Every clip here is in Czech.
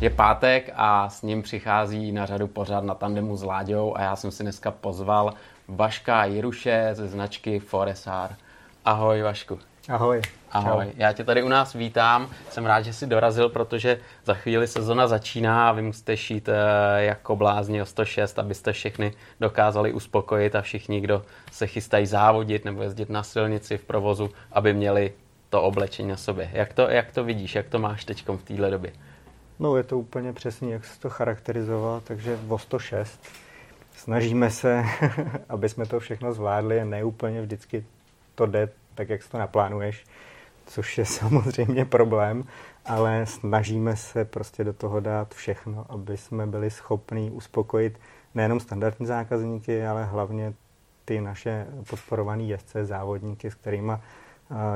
Je pátek a s ním přichází na řadu pořád na tandemu s Láďou a já jsem si dneska pozval Vaška Jiruše ze značky Foresar. Ahoj Vašku. Ahoj. Ahoj. Čau. Já tě tady u nás vítám. Jsem rád, že jsi dorazil, protože za chvíli sezona začíná a vy musíte šít eh, jako blázni o 106, abyste všechny dokázali uspokojit a všichni, kdo se chystají závodit nebo jezdit na silnici v provozu, aby měli to oblečení na sobě. Jak to, jak to vidíš, jak to máš teď v téhle době? No je to úplně přesně, jak jsi to charakterizoval, takže o 106. Snažíme se, aby jsme to všechno zvládli a ne úplně vždycky to jde tak, jak si to naplánuješ, což je samozřejmě problém, ale snažíme se prostě do toho dát všechno, aby jsme byli schopni uspokojit nejenom standardní zákazníky, ale hlavně ty naše podporované jezdce, závodníky, s kterými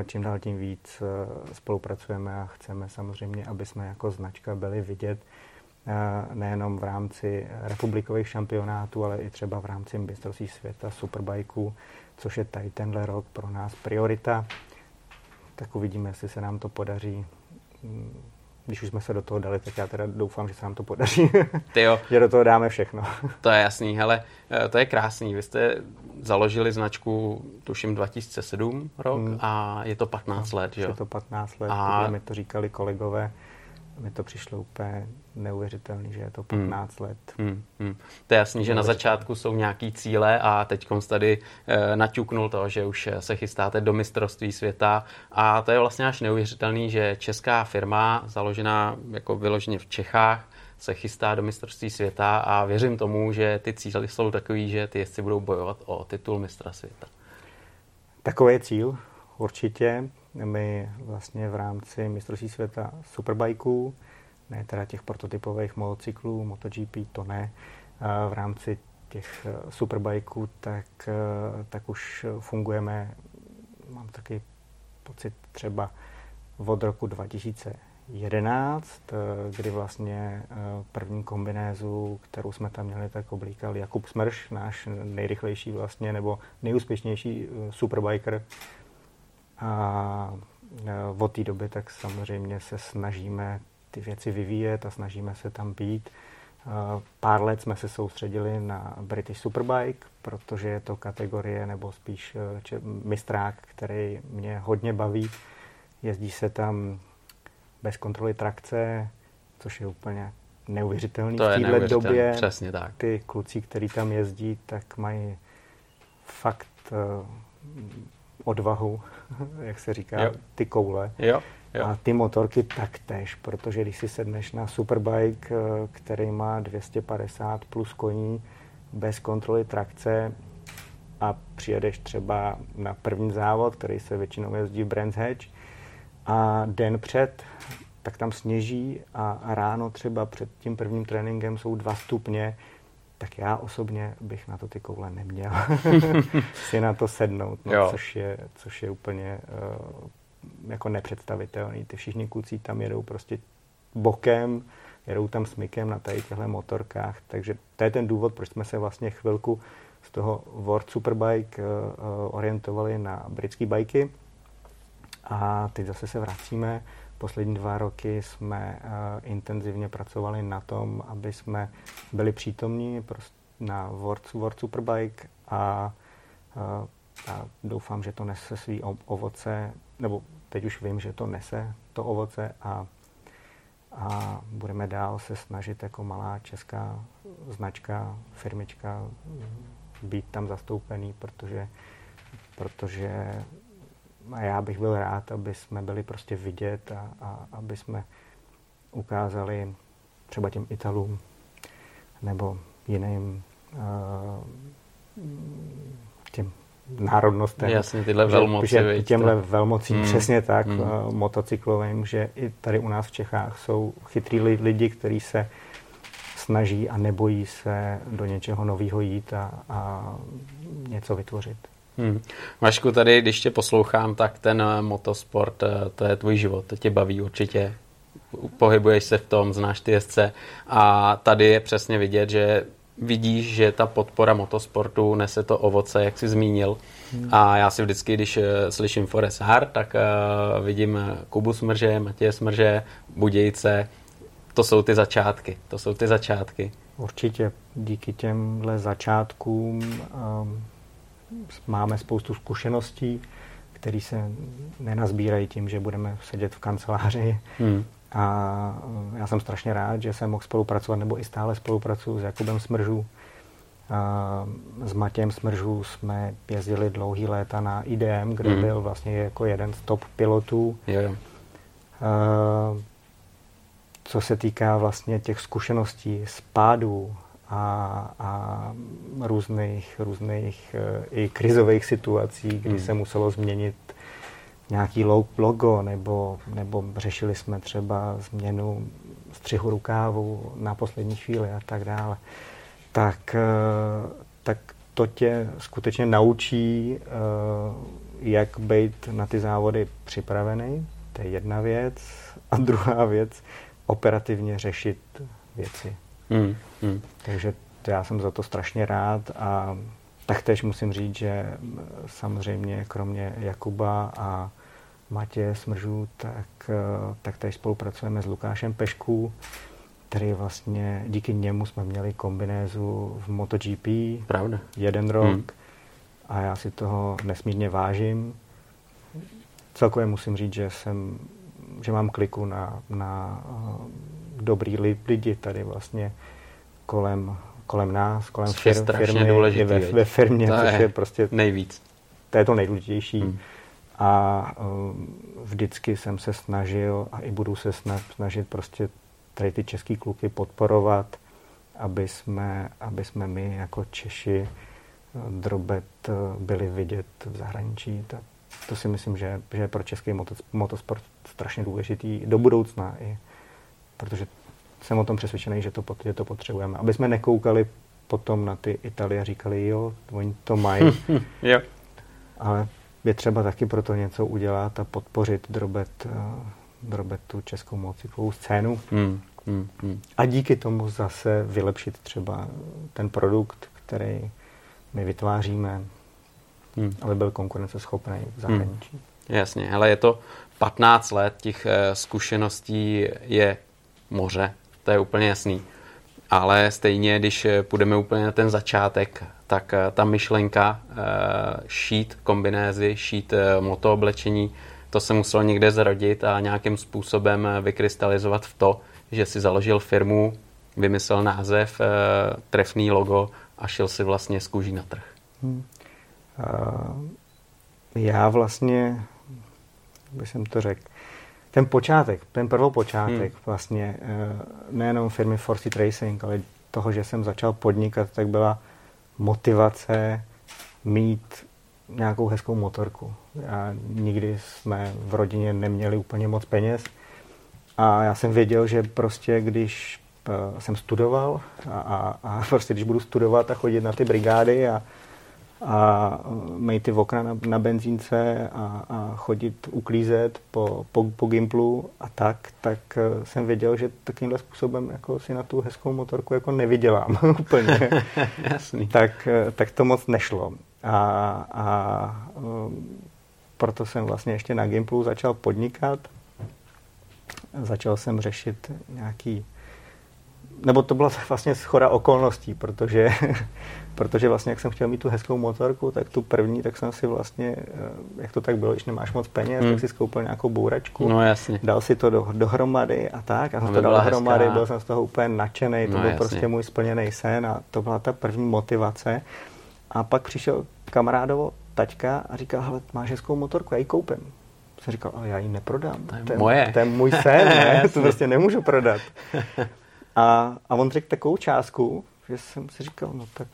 čím dál tím víc e, spolupracujeme a chceme samozřejmě, aby jsme jako značka byli vidět e, nejenom v rámci republikových šampionátů, ale i třeba v rámci mistrovství světa, superbajků, což je tady tenhle rok pro nás priorita. Tak uvidíme, jestli se nám to podaří když už jsme se do toho dali, tak já teda doufám, že se nám to podaří. Ty jo. že do toho dáme všechno. to je jasný, hele, eh, to je krásný. Vy jste založili značku, tuším, 2007 rok hmm. a je to 15 no, let, že jo? Je to 15 let, a... mi to říkali kolegové mi to přišlo úplně neuvěřitelný, že je to 15 hmm. let. Hmm. Hmm. To je jasný, že na začátku jsou nějaký cíle a teď tady e, naťuknul to, že už se chystáte do mistrovství světa a to je vlastně až neuvěřitelný, že česká firma založená jako vyloženě v Čechách se chystá do mistrovství světa a věřím tomu, že ty cíle jsou takový, že ty jezdci budou bojovat o titul mistra světa. Takový je cíl, určitě. My vlastně v rámci mistrovství světa superbajků, ne teda těch prototypových motocyklů, MotoGP, to ne, v rámci těch eh, superbajků, tak, eh, tak už fungujeme, mám taky pocit třeba od roku 2011, eh, kdy vlastně první kombinézu, kterou jsme tam měli, tak oblíkal Jakub Smrš, náš nejrychlejší vlastně, nebo nejúspěšnější superbiker a e, od té doby tak samozřejmě se snažíme ty věci vyvíjet a snažíme se tam být. E, pár let jsme se soustředili na British Superbike, protože je to kategorie nebo spíš e, če, mistrák, který mě hodně baví. Jezdí se tam bez kontroly trakce, což je úplně neuvěřitelný to v této době. Přesně tak. Ty kluci, kteří tam jezdí, tak mají fakt odvahu, jak se říká, jo. ty koule. Jo. Jo. A ty motorky taktéž, protože když si sedneš na superbike, eh, který má 250 plus koní, bez kontroly trakce a přijedeš třeba na první závod, který se většinou jezdí v Brands Hatch, a den před, tak tam sněží a ráno třeba před tím prvním tréninkem jsou dva stupně, tak já osobně bych na to ty koule neměl. Si na to sednout, no, což, je, což je úplně uh, jako nepředstavitelný. Ty všichni kluci tam jedou prostě bokem, jedou tam smykem na tady těchto motorkách, takže to je ten důvod, proč jsme se vlastně chvilku z toho World Superbike uh, orientovali na britské bajky. A teď zase se vracíme Poslední dva roky jsme uh, intenzivně pracovali na tom, aby jsme byli přítomní na World, World Superbike a, uh, a doufám, že to nese svý ovoce, nebo teď už vím, že to nese to ovoce a, a budeme dál se snažit jako malá česká značka, firmička být tam zastoupený, protože, protože a já bych byl rád, aby jsme byli prostě vidět a, a aby jsme ukázali třeba těm Italům nebo jiným uh, těm národnostem. Jasně, tyhle velmoci. Že, že těmhle velmocím, mm. přesně tak, mm. uh, motocyklovým, že i tady u nás v Čechách jsou chytrý lidi, kteří se snaží a nebojí se do něčeho nového jít a, a něco vytvořit. Hmm. Vašku, tady, když tě poslouchám, tak ten eh, motosport, eh, to je tvůj život, to tě baví určitě. Pohybuješ se v tom, znáš ty jezdce a tady je přesně vidět, že vidíš, že ta podpora motosportu nese to ovoce, jak jsi zmínil. Hmm. A já si vždycky, když eh, slyším Forest Hard, tak uh, vidím Kubu Smrže, Matěje Smrže, Budějce, to jsou ty začátky. To jsou ty začátky. Určitě díky těmhle začátkům um, máme spoustu zkušeností, které se nenazbírají tím, že budeme sedět v kanceláři. Hmm. A uh, já jsem strašně rád, že jsem mohl spolupracovat, nebo i stále spolupracuji s Jakubem Smržů. A s Matějem Smržů jsme jezdili dlouhý léta na IDM, kde hmm. byl vlastně jako jeden z top pilotů. Jo, jo. Uh, co se týká vlastně těch zkušeností z pádů a, a různých, různých e, i krizových situací, kdy hmm. se muselo změnit nějaký logo, nebo, nebo řešili jsme třeba změnu střihu rukávu na poslední chvíli a tak dále, tak, e, tak to tě skutečně naučí, e, jak být na ty závody připravený. To je jedna věc. A druhá věc, operativně řešit věci. Hmm, hmm. Takže já jsem za to strašně rád a taktéž musím říct, že samozřejmě kromě Jakuba a Matěje Smržů, tak, tak tady spolupracujeme s Lukášem Pešků, který vlastně díky němu jsme měli kombinézu v MotoGP Pravda. jeden rok hmm. a já si toho nesmírně vážím. Celkově musím říct, že jsem že mám kliku na, na uh, dobrý lidi tady vlastně kolem, kolem nás, kolem fir, firmy, důležitý, ve, ve firmě, to což je, je prostě nejvíc. To je to nejdůležitější. Hmm. A uh, vždycky jsem se snažil a i budu se snažit prostě tady ty český kluky podporovat, aby jsme, aby jsme my jako Češi drobet byli vidět v zahraničí. Tak to si myslím, že, že je pro český motosport strašně důležitý do budoucna, i, protože jsem o tom přesvědčený, že to, že to potřebujeme. Aby jsme nekoukali potom na ty Italie a říkali, jo, oni to mají. jo. Ale je třeba taky pro to něco udělat a podpořit drobet, uh, drobet tu českou motocyklovou scénu. Hmm. Hmm. Hmm. A díky tomu zase vylepšit třeba ten produkt, který my vytváříme, hmm. aby byl konkurenceschopný v zahraničí. Hmm. Jasně, ale je to 15 let těch eh, zkušeností je moře, to je úplně jasný. Ale stejně, když eh, půjdeme úplně na ten začátek, tak eh, ta myšlenka šít kombinézy, šít motooblečení, to se muselo někde zrodit a nějakým způsobem vykrystalizovat v to, že si založil firmu, vymyslel název, trefný logo a šel si vlastně z kůží na trh. Hmm. Já vlastně, bych jsem to řekl, ten počátek, ten prvopočátek hmm. vlastně uh, nejenom firmy Force Racing, ale toho, že jsem začal podnikat, tak byla motivace mít nějakou hezkou motorku. Já, nikdy jsme v rodině neměli úplně moc peněz a já jsem věděl, že prostě když uh, jsem studoval a, a, a prostě když budu studovat a chodit na ty brigády a, a mít ty okna na, na benzínce a, a chodit uklízet po, po, po Gimplu a tak, tak eh, jsem věděl, že takovýmhle způsobem jako si na tu hezkou motorku jako nevydělám úplně. Jasný. tak, eh, tak to moc nešlo. A, a eh, proto jsem vlastně ještě na Gimplu začal podnikat. Začal jsem řešit nějaký nebo to byla vlastně schoda okolností, protože, protože vlastně jak jsem chtěl mít tu hezkou motorku, tak tu první, tak jsem si vlastně, eh, jak to tak bylo, když nemáš moc peněz, hmm. tak si skoupil nějakou bouračku, no, jasně. dal si to do, dohromady a tak, a jsem to dal dohromady, byl jsem z toho úplně nadšený, to no, byl jasně. prostě můj splněný sen a to byla ta první motivace. A pak přišel kamarádovo taťka a říkal, hele, máš hezkou motorku, já ji koupím. Jsem říkal, ale já ji neprodám. To je, to je moje. To je můj sen, ne? to prostě nemůžu prodat. A, a on řekl takovou částku, že jsem si říkal, no tak,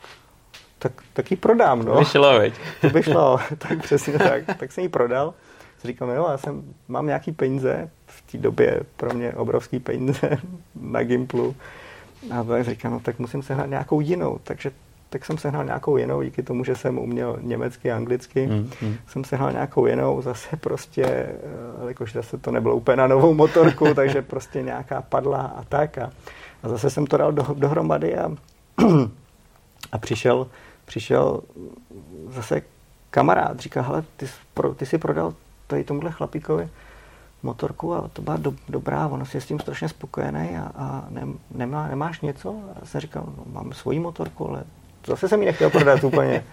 tak, tak ji prodám, no. Vyšlo, veď. To by šlo, tak přesně tak. Tak jsem ji prodal. Říkal, no jo, já jsem, mám nějaký peníze, v té době pro mě obrovský peníze na Gimplu. A tak říkám, no tak musím sehnat nějakou jinou. Takže tak jsem sehnal nějakou jinou, díky tomu, že jsem uměl německy a anglicky, mm, mm. jsem sehnal nějakou jinou, zase prostě, eh, jakož zase to nebylo úplně na novou motorku, takže prostě nějaká padla a tak. A, a zase jsem to dal do, dohromady a, a přišel, přišel zase kamarád, říká, hele, ty, pro, ty jsi prodal tady tomuhle chlapíkovi motorku a to byla do, dobrá, ono si je s tím strašně spokojený a, a ne, nemá, nemáš něco? A já jsem říkal, no, mám svoji motorku, ale zase jsem ji nechtěl prodat úplně.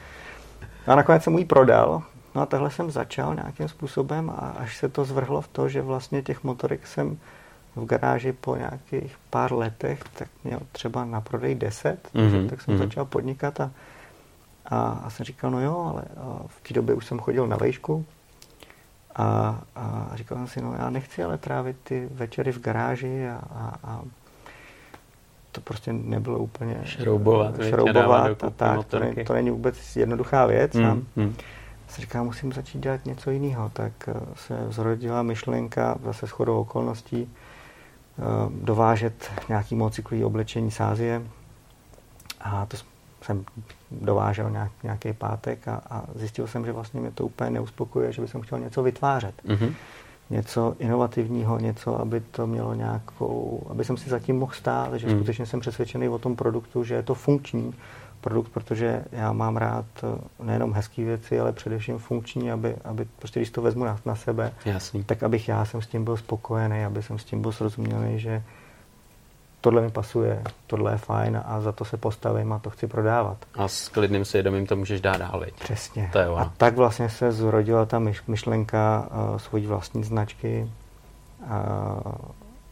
A nakonec jsem ji prodal. No a takhle jsem začal nějakým způsobem a až se to zvrhlo v to, že vlastně těch motorek jsem v garáži po nějakých pár letech, tak měl třeba na prodej 10, mm-hmm. tak jsem mm-hmm. začal podnikat a, a, a jsem říkal, no jo, ale v té době už jsem chodil na vejšku a, a říkal jsem si, no já nechci ale trávit ty večery v garáži a, a, a to prostě nebylo úplně šroubovat, šroubovat a tak, to, ne, to není vůbec jednoduchá věc. Mm, a mm. se říká, musím začít dělat něco jiného, tak eh, se zrodila myšlenka zase s chodou okolností dovážet nějaký motocyklový oblečení z Ázie a to jsem dovážel nějak, nějaký pátek a, a zjistil jsem, že vlastně mě to úplně neuspokojuje, že bych chtěl něco vytvářet. Mm-hmm. Něco inovativního, něco, aby to mělo nějakou, aby jsem si zatím mohl stát, že mm. skutečně jsem přesvědčený o tom produktu, že je to funkční produkt, protože já mám rád eh, nejenom hezké věci, ale především funkční, aby, aby prostě když to vezmu na, na sebe, Jasný. tak abych já jsem s tím byl spokojený, aby jsem s tím byl srozuměný, že tohle mi pasuje, tohle je fajn a za to se postavím a to chci prodávat. A s klidným svědomím to můžeš dát dál, viď? Přesně. To je a tak vlastně se zrodila ta myšlenka uh, svojí vlastní značky uh,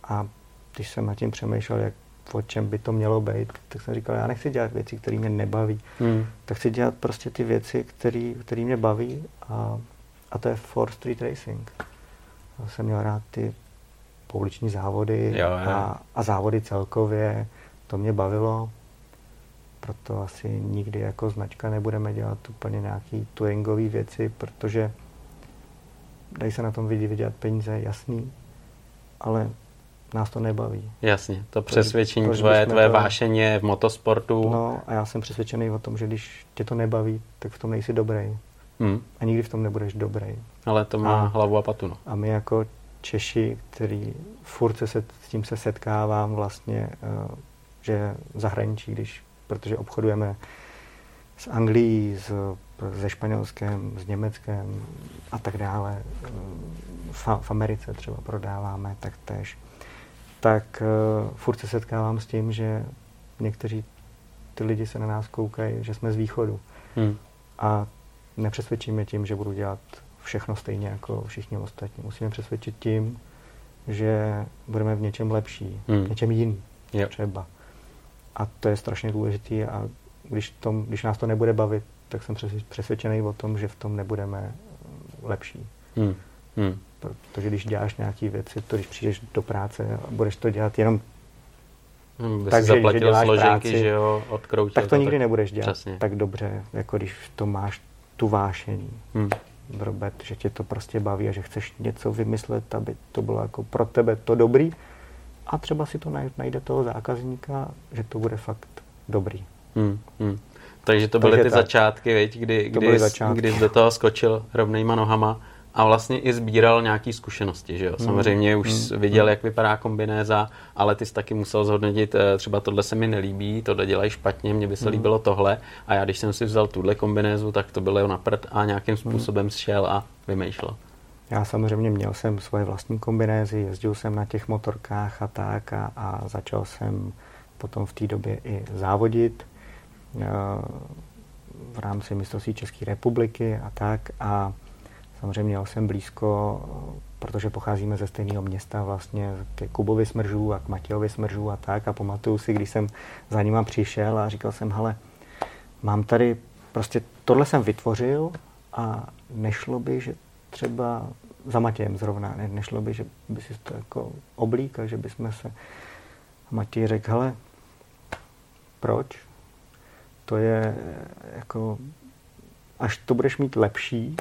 a když jsem nad tím přemýšlel, jak o čem by to mělo být, tak jsem říkal, já nechci dělat věci, které mě nebaví. Hmm. Tak chci dělat prostě ty věci, které mě baví a, a to je for street racing. Já jsem měl rád ty pouliční závody jo, jo. A, a závody celkově. To mě bavilo, proto asi nikdy jako značka nebudeme dělat úplně nějaký touringové věci, protože dají se na tom lidi vydělat peníze, jasný, ale nás to nebaví. Jasně, to přesvědčení to, tvoje, tvoje to... vášeně v motosportu. No a já jsem přesvědčený o tom, že když tě to nebaví, tak v tom nejsi dobrý. Hmm. A nikdy v tom nebudeš dobrý. Ale to má a, hlavu a patu. No. A my jako Češi, který furt se, s tím se setkávám vlastně, eh, že v zahraničí, když, protože obchodujeme s Anglií, s, se Španělskem, s Německem a tak dále, eh, v, v Americe třeba prodáváme tak tež, tak uh, furt se setkávám s tím, že někteří ty lidi se na nás koukají, že jsme z východu. Hmm. A nepřesvědčíme tím, že budu dělat všechno stejně jako všichni ostatní. Musíme přesvědčit tím, že budeme v něčem lepší, hmm. něčem jiný yep. třeba. A to je strašně důležité a když, tom, když nás to nebude bavit, tak jsem přesvědčený o tom, že v tom nebudeme lepší. Hmm. Hmm. Protože když děláš nějaké věci, to když přijdeš do práce a budeš to dělat jenom hmm, tak, že, že děláš složenky, práci, že jo, tak to, to nikdy tak, nebudeš dělat přesně. tak dobře, jako když to máš tu vášení. Hmm. Robert, že tě to prostě baví a že chceš něco vymyslet, aby to bylo jako pro tebe to dobrý a třeba si to najde toho zákazníka, že to bude fakt dobrý. Hmm, hmm. Takže to byly Takže ty tak. začátky, viď, kdy, kdy, začátky. kdy jsi do toho skočil rovnýma nohama a vlastně i sbíral nějaké zkušenosti, že jo? Hmm. Samozřejmě už hmm. viděl, jak vypadá kombinéza, ale ty jsi taky musel zhodnotit, eh, třeba tohle se mi nelíbí, tohle dělají špatně, mně by se hmm. líbilo tohle a já když jsem si vzal tuhle kombinézu, tak to bylo na prd a nějakým hmm. způsobem šel a vymýšlel. Já samozřejmě měl jsem svoje vlastní kombinézy, jezdil jsem na těch motorkách a tak a, a začal jsem potom v té době i závodit eh, v rámci mistrovství České republiky a tak a Samozřejmě měl jsem blízko, protože pocházíme ze stejného města vlastně ke Kubovi Smržů a k Matějovi Smržů a tak. A pamatuju si, když jsem za nima přišel a říkal jsem, hele, mám tady, prostě tohle jsem vytvořil a nešlo by, že třeba za Matějem zrovna, ne, nešlo by, že by si to jako oblík a že bychom se... A Matěj řekl, hele, proč? To je jako, až to budeš mít lepší,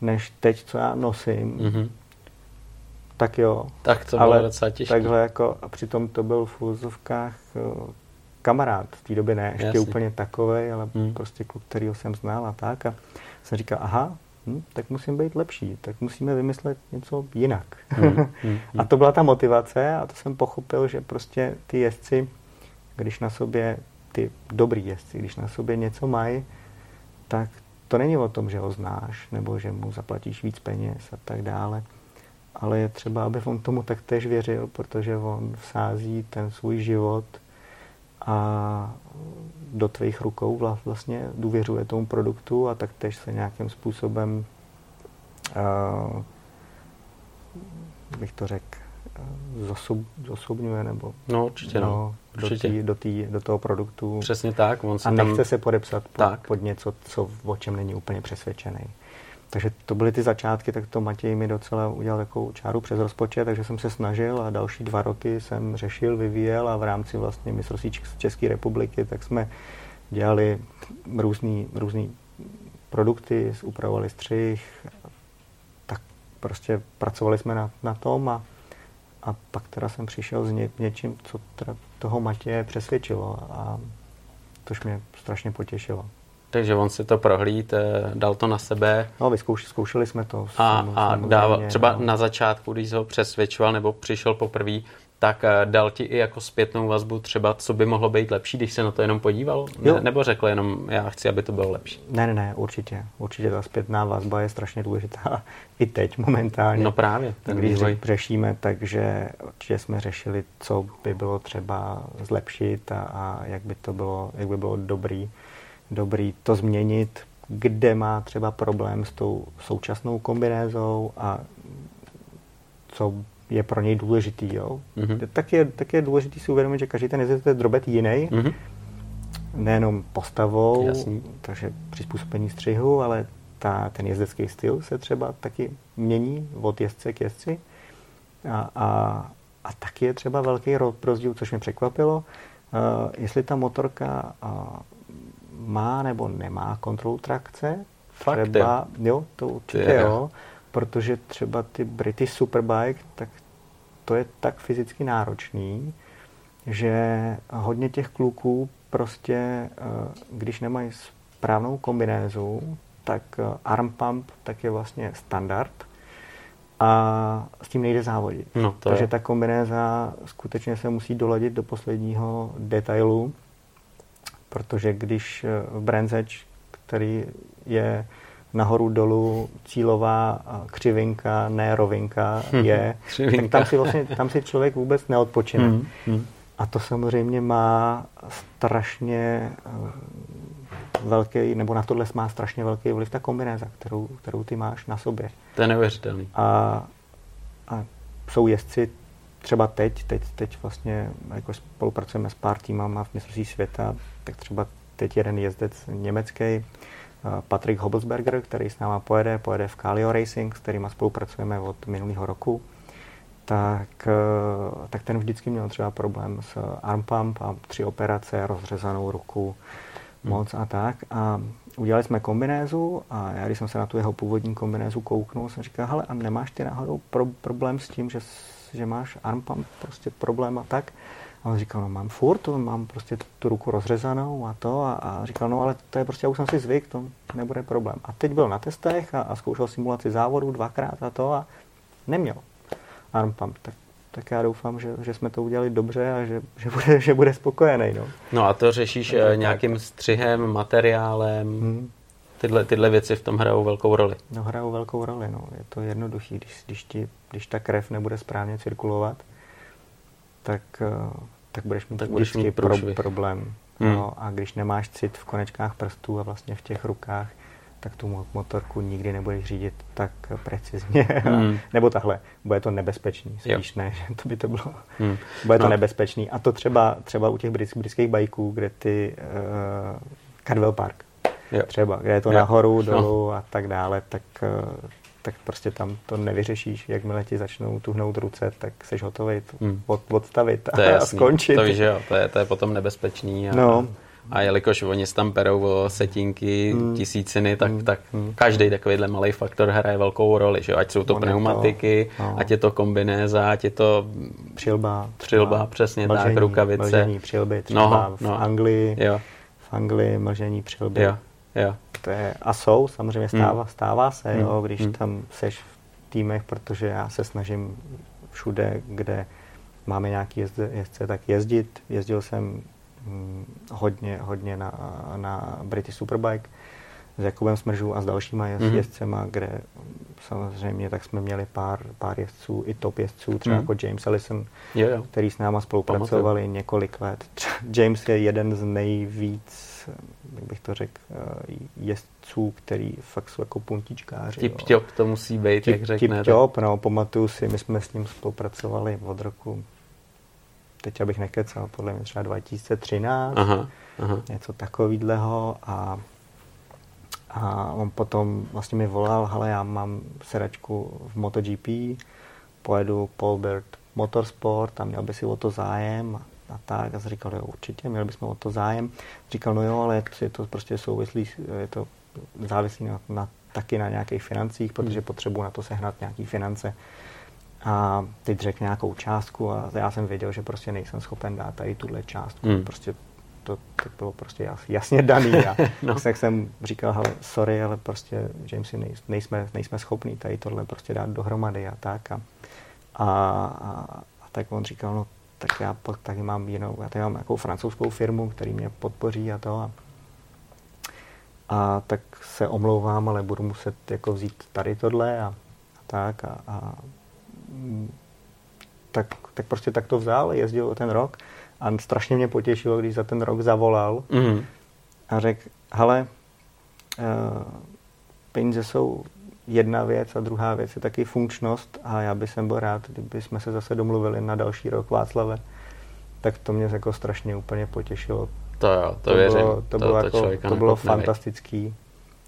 než teď, co já nosím, mm-hmm. tak jo. Tak to bylo ale docela těžké. Takhle jako, a přitom to byl v úzovkách eh, kamarád, v té době ne, ještě Jasně. úplně takový, ale mm. prostě kluk, kterýho jsem znal a tak. A jsem říkal, aha, hm, tak musím být lepší, tak musíme vymyslet něco jinak. Mm. Mm. a to byla ta motivace a to jsem pochopil, že prostě ty jezdci, když na sobě, ty dobrý jezdci, když na sobě něco mají, tak to není o tom, že ho znáš, nebo že mu zaplatíš víc peněz a tak dále, ale je třeba, aby on tomu taktéž věřil, protože on vsází ten svůj život a do tvých rukou vlastně důvěřuje tomu produktu a taktéž se nějakým způsobem uh, bych to řekl, zosob, zosobňuje nebo no, určitě, no, no. Určitě. Do, tý, do, tý, do toho produktu. Přesně tak. On a nechce tam... se podepsat pod, tak. pod něco, co, o čem není úplně přesvědčený. Takže to byly ty začátky, tak to Matěj mi docela udělal takovou čáru přes rozpočet, takže jsem se snažil a další dva roky jsem řešil, vyvíjel a v rámci vlastně mistrovství České republiky tak jsme dělali různý, různý produkty, upravovali střih, tak prostě pracovali jsme na, na tom a, a pak teda jsem přišel s ně, něčím, co teda toho Matěje přesvědčilo a tož mě strašně potěšilo. Takže on si to prohlíd, eh, dal to na sebe. No, vyzkouš, zkoušeli jsme to. A, a dával, třeba no. na začátku, když ho přesvědčoval nebo přišel poprvé, tak eh, dal ti i jako zpětnou vazbu třeba, co by mohlo být lepší, když se na to jenom podíval? Ne, nebo řekl jenom, já chci, aby to bylo lepší? Ne, ne, ne, určitě. Určitě ta zpětná vazba je strašně důležitá i teď momentálně. No právě. Ten když vývoj. řešíme, takže určitě jsme řešili, co by bylo třeba zlepšit a, a jak by to bylo, jak by bylo dobrý dobrý to změnit, kde má třeba problém s tou současnou kombinézou a co je pro něj důležitý. Jo? Mm-hmm. Tak, je, tak je důležitý si uvědomit, že každý ten jezdec je drobet jiný, mm-hmm. nejenom postavou, Jasný. takže přizpůsobení střihu, ale ta, ten jezdecký styl se třeba taky mění od jezdce k jezdci. A, a, a taky je třeba velký rozdíl, což mě překvapilo, uh, jestli ta motorka uh, má nebo nemá kontrolu trakce. Fakt, třeba, jo, to určitě jo. jo, protože třeba ty British Superbike, tak to je tak fyzicky náročný, že hodně těch kluků prostě, eh, když nemají správnou kombinézu, tak eh, arm pump tak je vlastně standard a s tím nejde závodit. No, to Takže je. ta kombinéza skutečně se musí doladit do posledního detailu protože když eh, branzeč, který je nahoru dolů cílová křivinka, ne rovinka hmm, je, křivinka. tak tam si, vlastně, tam si člověk vůbec neodpočine. Hmm, hmm. A to samozřejmě má strašně eh, velký, nebo na tohle má strašně velký vliv ta kombinéza, kterou, kterou ty máš na sobě. To je neuvěřitelný. A, a jsou jezdci, třeba teď, teď, teď vlastně jako spolupracujeme s pár týmama v mistrovství světa, tak třeba teď jeden jezdec německý, eh, Patrick Hobelsberger, který s náma pojede, pojede v Calio Racing, s kterým spolupracujeme od minulého roku, tak, eh, tak ten vždycky měl třeba problém s arm pump a tři operace, rozřezanou ruku, hmm. moc a tak. A udělali jsme kombinézu a já, když jsem se na tu jeho původní kombinézu kouknul, jsem říkal, hele, a nemáš ty náhodou pro, problém s tím, že že máš arm pump, prostě problém a tak. A on říkal, no mám furt, mám prostě tu ruku rozřezanou a to. A, a říkal, no ale to je prostě, já už jsem si zvyk, to nebude problém. A teď byl na testech a, a zkoušel simulaci závodu dvakrát a to a neměl arm pump. Tak, tak já doufám, že, že jsme to udělali dobře a že, že, bude, že bude spokojený. No. no a to řešíš tak, eh, nějakým střihem, materiálem? Hmm. Tyhle, tyhle věci v tom hrajou velkou roli. No hrajou velkou roli, no. Je to jednoduchý, když, když, ti, když ta krev nebude správně cirkulovat, tak, eh, tak budeš mít tak budeš mít pro, problém. Hmm. No, a když nemáš cit v konečkách prstů a vlastně v těch rukách, tak tu motorku nikdy nebudeš řídit tak precizně. Hmm. Nebo tahle, bude to nebezpečný, spíš jo. ne, že to by to bylo. Hmm. Bude to no. nebezpečný. A to třeba, třeba u těch britských bajků, kde ty uh, Cadwell Park, jo. třeba, kde je to jo. nahoru, no. dolů no. a tak dále, tak, eh, tak prostě tam to nevyřešíš. Jakmile ti začnou tuhnout ruce, tak jsi hotový to hmm. od, odstavit a, a skončit. To víš, jo, to je, to je potom nebezpečný. A, no. A jelikož oni tam perou o setinky, hmm. tisíciny, tak, hmm. tak hmm. každý takovýhle malý faktor hraje velkou roli. Že? Ať jsou to On pneumatiky, to, no. ať je to kombinéza, ať je to přilba, přilba přesně mlžení, tak, rukavice. Mlžení přilby, třeba no, no. v Anglii. Jo. V Anglii mlžení přilby. Jo. Jo. To je, a jsou, samozřejmě stává, hmm. stává se, hmm. jo, když hmm. tam seš v týmech, protože já se snažím všude, kde máme nějaký jezdce, jezdce tak jezdit. Jezdil jsem hm, hodně, hodně na, na British Superbike s Jakubem Smržou a s dalšíma jezd, hmm. jezdcema, kde samozřejmě, tak jsme měli pár, pár jezdců, i top jezdců, třeba mm. jako James Ellison, jo, jo. který s náma spolupracovali Pamatuju. několik let. James je jeden z nejvíc, jak bych to řekl, eh, jezdců, který fakt jsou jako puntičkáři. Tip top to musí být, tip, jak řekne. Tip top, no, pamatuju si, my jsme s ním spolupracovali od roku, teď abych nekecal, podle mě třeba 2013, aha, aha. něco takového a a on potom vlastně mi volal, hele, já mám sedačku v MotoGP, pojedu Paulbert Motorsport a měl by si o to zájem a tak. A říkal, jo, určitě, měli bychom o to zájem. Říkal, no jo, ale je to prostě souvislý, je to závislý na, na, taky na nějakých financích, protože hmm. potřebuji na to sehnat nějaký finance. A teď řekl nějakou částku a já jsem věděl, že prostě nejsem schopen dát tady tuhle částku. Hmm. Prostě to, to bylo prostě jasně daný. A no. tak jsem říkal, hele, sorry, ale prostě Jamesy nej, nejsme, nejsme schopní tady tohle prostě dát dohromady a tak. A, a, a, a tak on říkal, no tak já pak taky mám jinou, já tady mám nějakou francouzskou firmu, který mě podpoří a to. A, a tak se omlouvám, ale budu muset jako vzít tady tohle a, a tak. A, a tak, tak prostě tak to vzal, jezdil ten rok a strašně mě potěšilo, když za ten rok zavolal mm. a řekl, hele, uh, peníze jsou jedna věc a druhá věc je taky funkčnost a já bych byl rád, kdyby jsme se zase domluvili na další rok Václave, tak to mě jako strašně úplně potěšilo. To jo, to, to věřím. Bylo, to, to, bylo, to, jako, to bylo fantastický.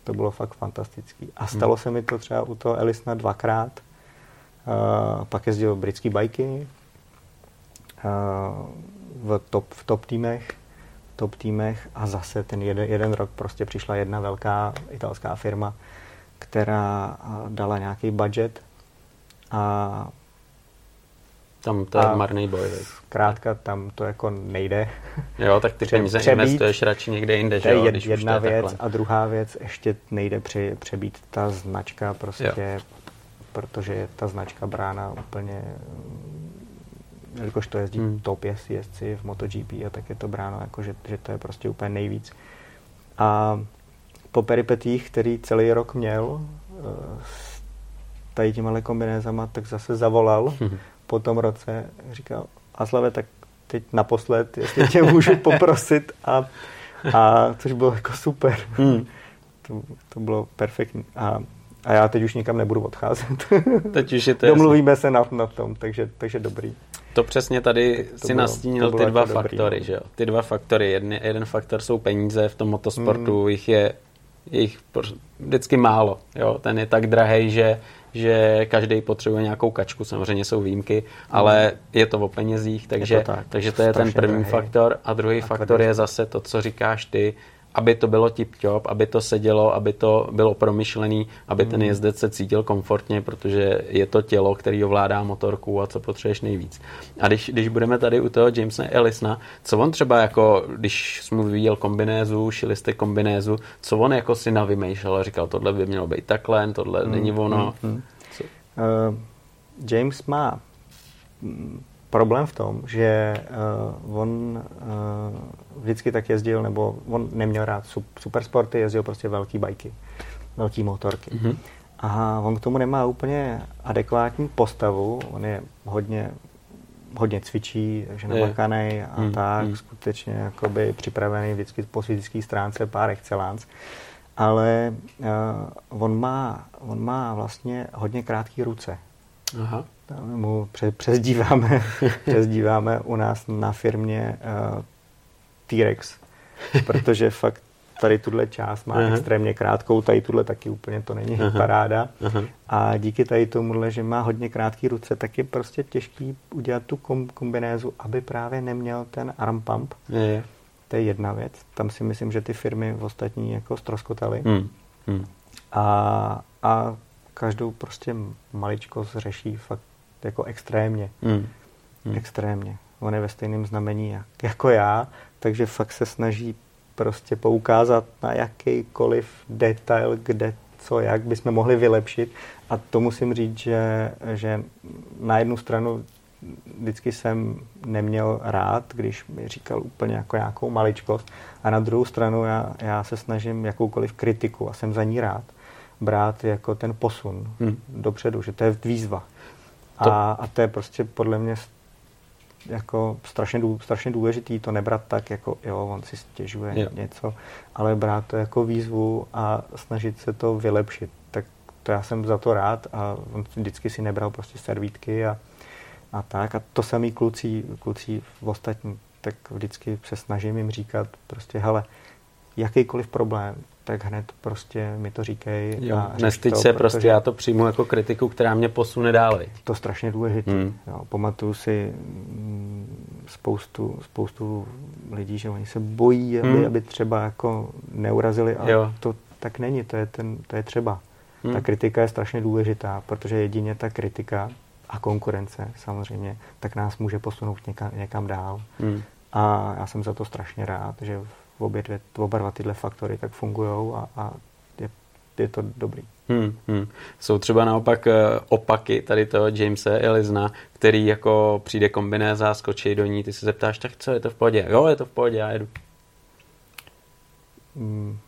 To bylo fakt fantastický. A stalo hmm. se mi to třeba u toho Elisna dvakrát. Uh, pak jezdil britský bajky. Uh, v top, v top týmech, top týmech a zase ten jeden, jeden rok prostě přišla jedna velká italská firma, která dala nějaký budget a tam to je marný boj. Krátka, tam to jako nejde. Jo, tak ty peníze přebít, investuješ radši někde jinde, že jo? Je jedna věc takhle. a druhá věc, ještě nejde při, přebít ta značka prostě, jo. protože je ta značka brána úplně jelikož to jezdí hmm. top jezdci v MotoGP a tak je to bráno, jako že, že to je prostě úplně nejvíc. A po peripetích, který celý rok měl eh, s tady těma kombinézama, tak zase zavolal po tom roce, říkal, Aslave, tak teď naposled, jestli tě můžu poprosit a, a což bylo jako super. Hmm. To, to bylo perfektní. A, a já teď už nikam nebudu odcházet. Teď už je to Domluvíme jasný. se na, na tom, takže, takže dobrý. To přesně tady to si bylo, nastínil ty dva jako faktory, dobrý, no. že jo? Ty dva faktory. Jedny, jeden faktor jsou peníze v tom motosportu, mm. jich je jich vždycky málo. Jo? Ten je tak drahý, že, že každý potřebuje nějakou kačku, samozřejmě jsou výjimky, ale je to o penězích, takže, je to tak. takže to je ten první drahý. faktor. A druhý a faktor je zase to, co říkáš ty, aby to bylo tip-top, aby to sedělo, aby to bylo promyšlený, aby ten hmm. jezdec se cítil komfortně, protože je to tělo, který ovládá motorku a co potřebuješ nejvíc. A když, když budeme tady u toho Jamesa Ellisna, co on třeba jako, když jsme vyvíjel kombinézu, šili jste kombinézu, co on jako si navymýšlel a říkal, tohle by mělo být takhle, tohle hmm. není ono. Hmm. Uh, James má problém v tom, že uh, on uh, vždycky tak jezdil, nebo on neměl rád supersporty, jezdil prostě velký bajky, velký motorky. Mm-hmm. A on k tomu nemá úplně adekvátní postavu, on je hodně hodně cvičí, takže namakaný a mm, tak, mm. skutečně jakoby připravený vždycky po fyzické stránce pár excellence. Ale uh, on, má, on má vlastně hodně krátké ruce. Aha mu přezdíváme, přezdíváme u nás na firmě uh, T-Rex, protože fakt tady tuhle část má Aha. extrémně krátkou, tady tuhle taky úplně to není Aha. paráda. Aha. A díky tady tomu, že má hodně krátké ruce, tak je prostě těžký udělat tu kom- kombinézu, aby právě neměl ten arm pump. Je, je. To je jedna věc. Tam si myslím, že ty firmy v ostatní jako stroskotaly. Hmm. Hmm. A, a každou prostě maličkost řeší fakt jako extrémně. Mm. Mm. Extrémně. On je ve stejném znamení jak, jako já, takže fakt se snaží prostě poukázat na jakýkoliv detail, kde co, jak bychom mohli vylepšit. A to musím říct, že, že na jednu stranu vždycky jsem neměl rád, když mi říkal úplně jako nějakou maličkost. A na druhou stranu já, já se snažím jakoukoliv kritiku a jsem za ní rád. brát jako ten posun hmm. dopředu, že to je výzva. To... A, a to je prostě podle mě jako strašně, dů, strašně důležitý to nebrat tak, jako jo, on si stěžuje jo. něco, ale brát to jako výzvu a snažit se to vylepšit. Tak to já jsem za to rád a on vždycky si nebral prostě servítky a, a tak. A to samý kluci, kluci v ostatní, tak vždycky se snažím jim říkat prostě, hele, jakýkoliv problém, tak hned prostě mi to říkej. Jo, a nestyď to, se, prostě já to přijmu jako kritiku, která mě posune dál. To strašně důležité. Hmm. Jo, pamatuju si mm, spoustu, spoustu lidí, že oni se bojí, aby, hmm. aby třeba jako neurazili, ale jo. to tak není, to je, ten, to je třeba. Hmm. Ta kritika je strašně důležitá, protože jedině ta kritika a konkurence samozřejmě, tak nás může posunout někam, někam dál. Hmm. A já jsem za to strašně rád, že obě dvě, oba dva tyhle faktory tak fungují a, a je, je to dobrý. Hmm, hmm. Jsou třeba naopak uh, opaky tady toho Jamese Elizna, který jako přijde kombinéza, skočí do ní, ty se zeptáš, tak co, je to v pohodě? Jo, je to v pohodě, já jedu. Hmm,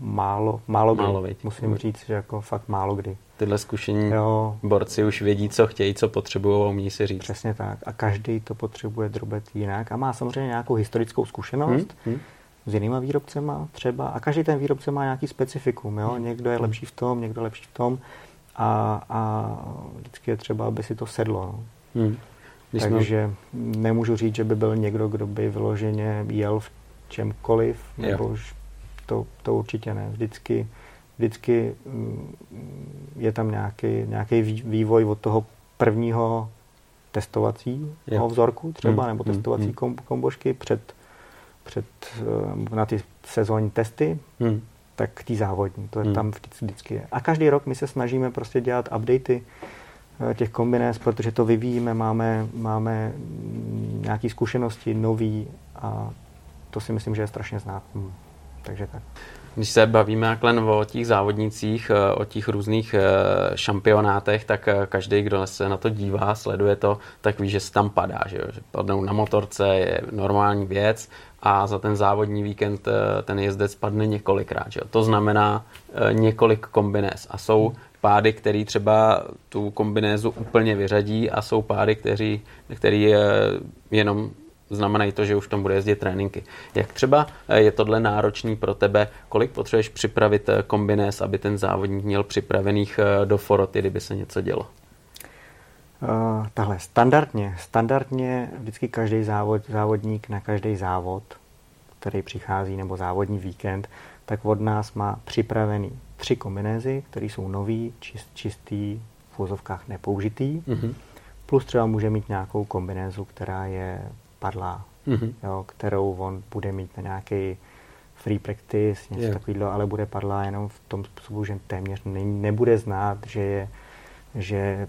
málo, málo, málo kdy. Musím říct, že jako fakt málo kdy. Tyhle zkušení jo. borci už vědí, co chtějí, co potřebují a umí si říct. Přesně tak. A každý to potřebuje drobet jinak a má samozřejmě nějakou historickou zkušenost. Hmm, hmm s jinýma výrobcema třeba a každý ten výrobce má nějaký specifikum, jo? někdo je lepší v tom, někdo lepší v tom a, a vždycky je třeba, aby si to sedlo. No. Hmm. Takže jsme... nemůžu říct, že by byl někdo, kdo by vyloženě jel v čemkoliv, nebo to, to určitě ne. Vždycky, vždycky mm, je tam nějaký, nějaký vývoj od toho prvního testovacího vzorku třeba, hmm. nebo testovací hmm. kombošky před před, eh, na ty sezónní testy, hmm. tak ty závodní, to je hmm. tam vždycky, vždycky je. A každý rok my se snažíme prostě dělat updaty eh, těch kombinés, protože to vyvíjíme, máme, máme nějaké zkušenosti nový a to si myslím, že je strašně znát. Hmm. Takže tak. Když se bavíme jaklen o těch závodnicích, eh, o těch různých šampionátech, tak každý, kdo se na to dívá, sleduje to, tak ví, že se tam padá, že, jo? že padnou na motorce, je normální věc a za ten závodní víkend eh, ten jezdec spadne několikrát. Že? To znamená eh, několik kombinés a jsou pády, který třeba tu kombinézu úplně vyřadí a jsou pády, který eh, jenom znamenají to, že už tam bude jezdit tréninky. Jak třeba je tohle náročný pro tebe? Kolik potřebuješ připravit kombinéz, aby ten závodník měl připravených do foroty, kdyby se něco dělo? Uh, tahle, standardně, standardně vždycky každý závod, závodník na každý závod, který přichází, nebo závodní víkend, tak od nás má připravený tři kombinézy, které jsou nový, čist, čistý, v úzovkách nepoužitý, mm-hmm. plus třeba může mít nějakou kombinézu, která je padlá, mm-hmm. jo, kterou on bude mít na nějaký free practice, něco yeah. takového, ale bude padlá jenom v tom způsobu, že téměř ne, nebude znát, že je, že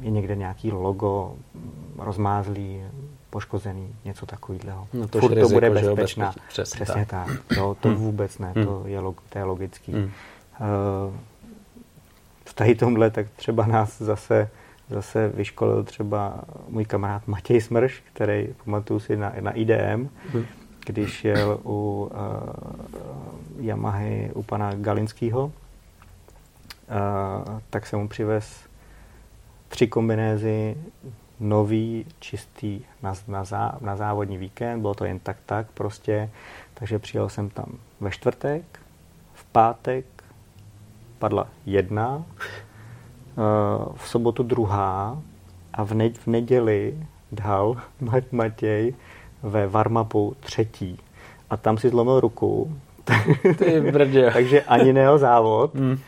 je někde nějaký logo rozmázlý, poškozený, něco takového. No to Furt to bude bezpečná. Přesně, Přesně tak. tak. To, to hmm. vůbec ne, to, je, to je logický. Hmm. Uh, v tady tomhle tak třeba nás zase zase vyškolil třeba můj kamarád Matěj Smrš, který pamatuju si na, na IDM, hmm. když jel u uh, Yamahy u pana Galinského, uh, tak jsem mu přivez tři kombinézy, nový, čistý na, na, zá, na závodní víkend, bylo to jen tak tak prostě, takže přijel jsem tam ve čtvrtek, v pátek padla jedna, eh, v sobotu druhá a v, ne, v neděli dal Matěj ve Varmapu třetí. A tam si zlomil ruku. Ty brdě. takže ani neho závod. Hmm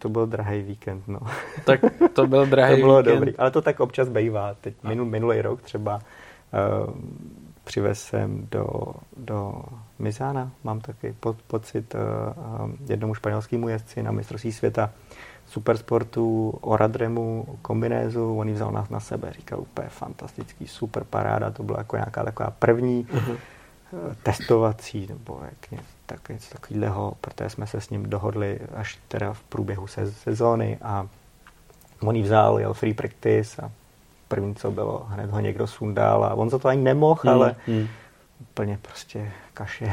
to byl drahý víkend, no. Tak to byl drahý To bylo víkend. dobrý, ale to tak občas bývá. Teď minul, minulý rok třeba uh, přivez jsem do, do Mizána, mám taky po, pocit, uh, jednomu španělskému jezdci na mistrovství světa supersportu, Oradremu, kombinézu, on ji vzal na, na sebe, říkal úplně fantastický, super paráda, to byla jako nějaká taková první uh-huh. testovací, nebo jak něco tak něco takového, protože jsme se s ním dohodli až teda v průběhu se, sezóny a on ji vzal, jel free practice a první, co bylo, hned ho někdo sundal a on za to ani nemohl, hmm, ale hmm. úplně prostě kaše.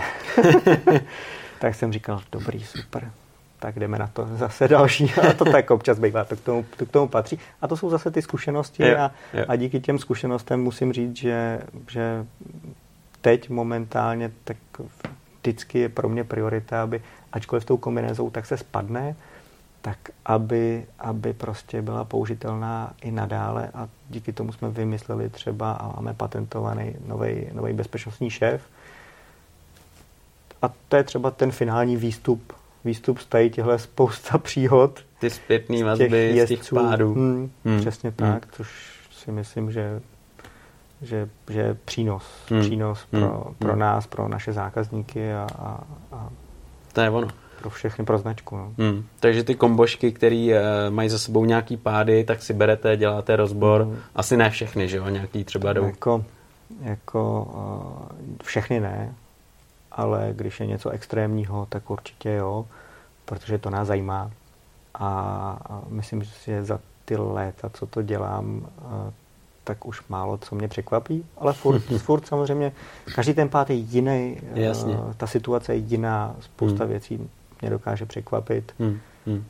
tak jsem říkal, dobrý, super. Tak jdeme na to zase další. A to tak občas bývá, to k tomu, to k tomu patří. A to jsou zase ty zkušenosti Jo, a, jo. a díky těm zkušenostem musím říct, že, že teď momentálně tak vždycky je pro mě priorita, aby ačkoliv tou kombinézou tak se spadne, tak aby, aby prostě byla použitelná i nadále a díky tomu jsme vymysleli třeba a máme patentovaný nový bezpečnostní šéf. A to je třeba ten finální výstup, výstup z tady těchto spousta příhod, Ty zpětný těch vazby z těch jezdců. pádů. Hmm, Hmm, Přesně hmm. tak, což si myslím, že že, že je přínos, Hmm, přínos hmm, pro, pro hmm. nás, pro naše zákazníky a, a, a To je ono. pro všechny, pro značku. No. Hmm. Takže ty kombošky, které uh, mají za sebou nějaký pády, tak si berete, děláte rozbor. Hmm. Asi ne všechny, že jo? Nějaký třeba jdou. Jako, jako uh, všechny ne, ale když je něco extrémního, tak určitě jo, protože to nás zajímá. A, myslím, že za ty léta, co to dělám, tak už málo co mě překvapí, ale furt, furt samozřejmě, každý ten pád je jiný, Jasně. ta situace je jiná, spousta Hmm. věcí mě dokáže překvapit. Hmm. Hmm.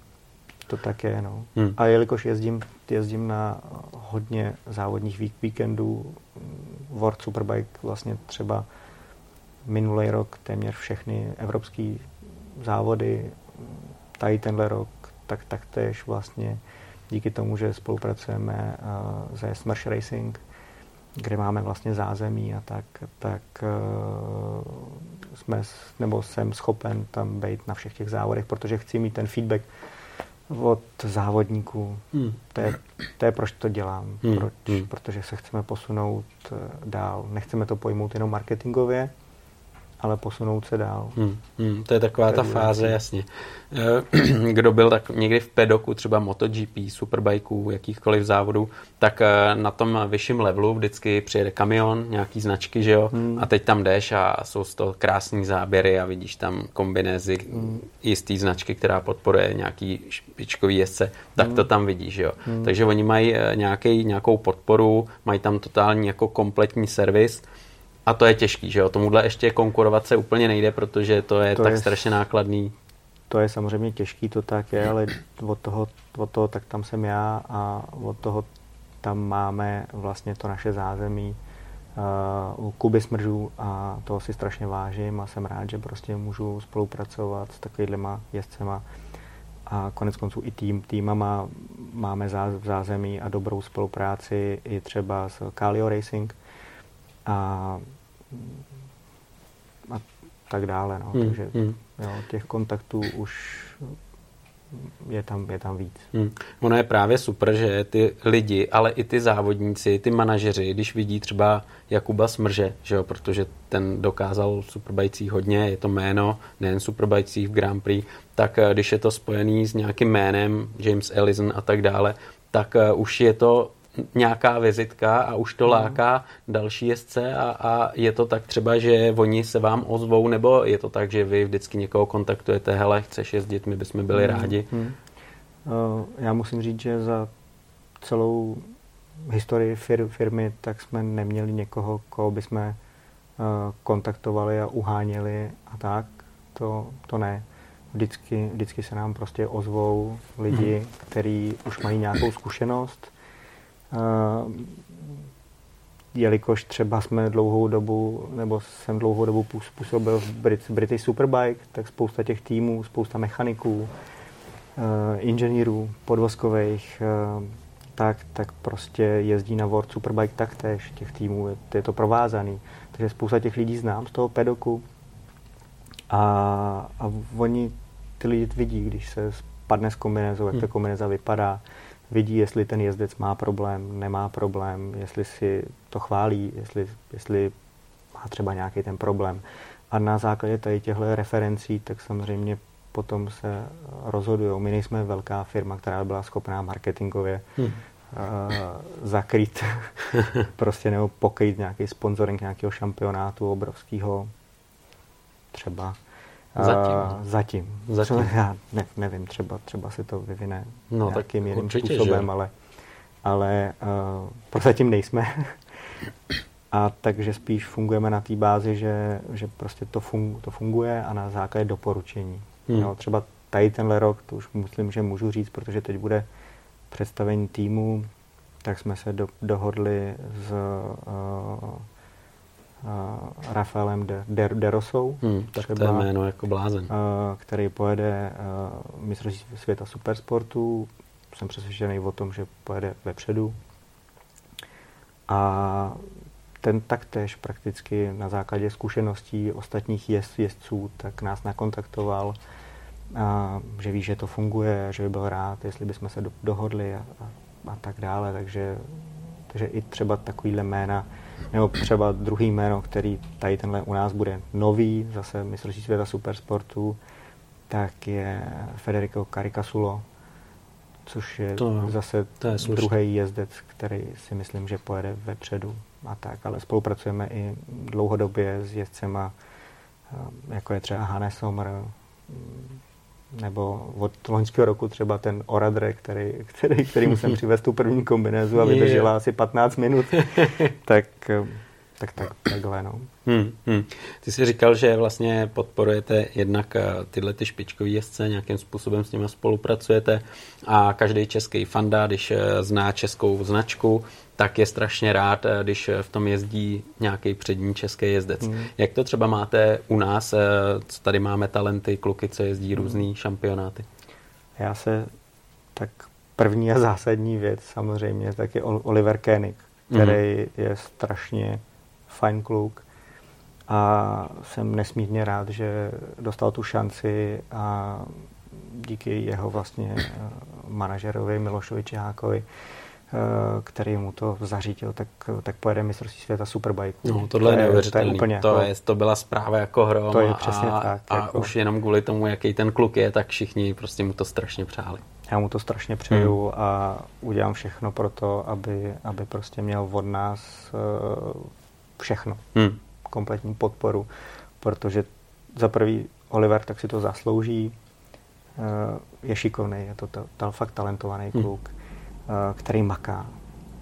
To tak je, no. Hmm. A jelikož jezdím, jezdím na hodně závodních vík, víkendů, World Superbike vlastně třeba minulý rok téměř všechny evropské závody, tady tenhle rok, tak taktéž vlastně díky tomu, že spolupracujeme uh, se Smash Racing, kde máme vlastně zázemí a tak, tak uh, jsme, nebo jsem schopen tam být na všech těch závodech, protože chci mít ten feedback od závodníků. Hmm. To je, to je proč to dělám. Hmm, Proč? hmm. Protože se chceme posunout eh, dál. Nechceme to pojmout jenom marketingově, ale posunout se dál. Hmm, hmm, to je taková ta fáze, jasně. Eh, Kdo byl tak někdy v pedoku, třeba MotoGP, Superbikeů, jakýchkoliv závodů, tak eh, na tom vyšším levelu vždycky přijede kamion, nějaký značky, že jo, Hmm. a teď tam jdeš a jsou z toho krásný záběry a vidíš tam kombinézy Hmm. jistý značky, která podporuje nějaký špičkový jezdce, tak Hmm. to tam vidíš, že jo. Hmm. Takže oni mají eh, nějaký, nějakou podporu, mají tam totální jako kompletní servis, a to je těžký, že jo? Tomuhle ještě konkurovat se úplně nejde, protože to je To tak je- strašně nákladný. To je samozřejmě těžký, to tak je, ale od toho, od toho tak tam jsem já a od toho tam máme vlastně to naše zázemí uh, u Kuby Smržů a toho si strašně vážím a jsem rád, že prostě můžu spolupracovat s takovýhlema jezdcema a konec konců i tým, týmama máme v zázemí a dobrou spolupráci i třeba s Calio Racing a, a tak dále. No. Hmm, Takže hmm. jo, těch kontaktů už je tam, je tam víc. Hmm. Ono je právě super, že ty lidi, ale i ty závodníci, ty manažeři, když vidí třeba Jakuba Smrže, že jo, protože ten dokázal v Superbajcích hodně, je to jméno, nejen Superbajcích v Grand Prix, tak eh, když je to spojený s nějakým jménem, James Ellison a tak dále, tak eh, už je to nějaká vizitka a už to láká další jezdce a, a je to tak třeba, že oni se vám ozvou, nebo je to tak, že vy vždycky někoho kontaktujete, hele, chceš jezdit, my bychom byli rádi. Hmm. Uh, já musím říct, že za celou historii fir, firmy tak jsme neměli někoho, koho bychom uh, kontaktovali a uháněli a tak. To, to ne. Vždycky, vždycky se nám prostě ozvou lidi, Mhm. kteří už mají nějakou zkušenost. Uh, jelikož třeba jsme dlouhou dobu, nebo jsem dlouhou dobu půs- působil v Brit, British Superbike, tak spousta těch týmů, spousta mechaniků, eh, inženýrů podvozkových, eh, tak, tak prostě jezdí na World Superbike taktéž těch týmů, je, je to provázaný. Takže spousta těch lidí znám z toho pedoku a, a oni ty lidi vidí, když se spadne s kombinézou, jak ta Hmm. kombinéza vypadá, vidí, jestli ten jezdec má problém, nemá problém, jestli si to chválí, jestli, jestli má třeba nějaký ten problém. A na základě tady těchto referencí, tak samozřejmě potom se rozhodují. My nejsme velká firma, která by byla schopná marketingově Hmm. uh, zakrýt prostě nebo pokrýt nějaký sponsoring nějakého šampionátu obrovského třeba. Zatím. Uh, zatím. Zatím. Já ne, nevím, třeba, třeba se to vyvine No, tak jiným určitě, způsobem, že? ale, ale uh, prozatím nejsme. A takže spíš fungujeme na té bázi, že, že prostě to, fun, to funguje a na základě doporučení. Hmm. Jo, třeba tady tenhle rok, to už myslím, že můžu říct, protože teď bude představení týmu, tak jsme se do, dohodli s uh, Rafaelem de, de, de Rosou. Hmm, tak třeba, to je jméno jako blázen. Uh, který pojede uh, mistrovství světa supersportu. Jsem přesvědčený o tom, že pojede vepředu. A ten taktéž prakticky na základě zkušeností ostatních jezd, jezdců tak nás nakontaktoval, a, že ví, že to funguje, že by byl rád, jestli bychom se do, dohodli a, a, a tak dále. Takže, takže i třeba takovýhle jména, nebo třeba druhý jméno, který tady tenhle u nás bude nový, zase mistrovství světa supersportu, tak je Federico Caricasulo, což je to, zase to je druhý jezdec, který si myslím, že pojede vepředu a tak, ale spolupracujeme i dlouhodobě s jezdcema, eh, jako je třeba Hannes Sommer, mm, nebo od loňského roku třeba ten Oradre, který, který, který musím přivést tu první kombinézu a vydržela asi 15 minut, tak eh, tak, tak takhle, no. Hmm, hmm. Ty jsi říkal, že vlastně podporujete jednak eh, tyhle ty špičkový jezdce, nějakým způsobem s nimi spolupracujete a každý český fanda, když eh, zná českou značku, tak je strašně rád, eh, když v tom jezdí nějaký přední český jezdec. Hmm. Jak to třeba máte u nás, co tady máme talenty, kluky, co jezdí hmm. různý šampionáty? Já se tak první a zásadní věc samozřejmě, tak je Oliver Koenig, který hmm. je strašně fajn kluk a jsem nesmírně rád, že dostal tu šanci a díky jeho vlastně eh, manažerovi Milošovi Čihákovi, eh, který mu to zařítil, tak, tak pojede mistrovství světa Superbike. No, tohle to je neuvěřitelné. To, je úplně to, jako, je, to byla zpráva jako hrom to je přesně a, tak, a jako, už jenom kvůli tomu, jaký ten kluk je, tak všichni prostě mu to strašně přáli. Já mu to strašně přeju hmm. a udělám všechno pro to, aby, aby prostě měl od nás uh, všechno. Hmm. Kompletní podporu, protože za prvý Oliver tak si to zaslouží, eh, je šikovný, je to, to, to fakt talentovaný hmm. kluk, eh, který maká.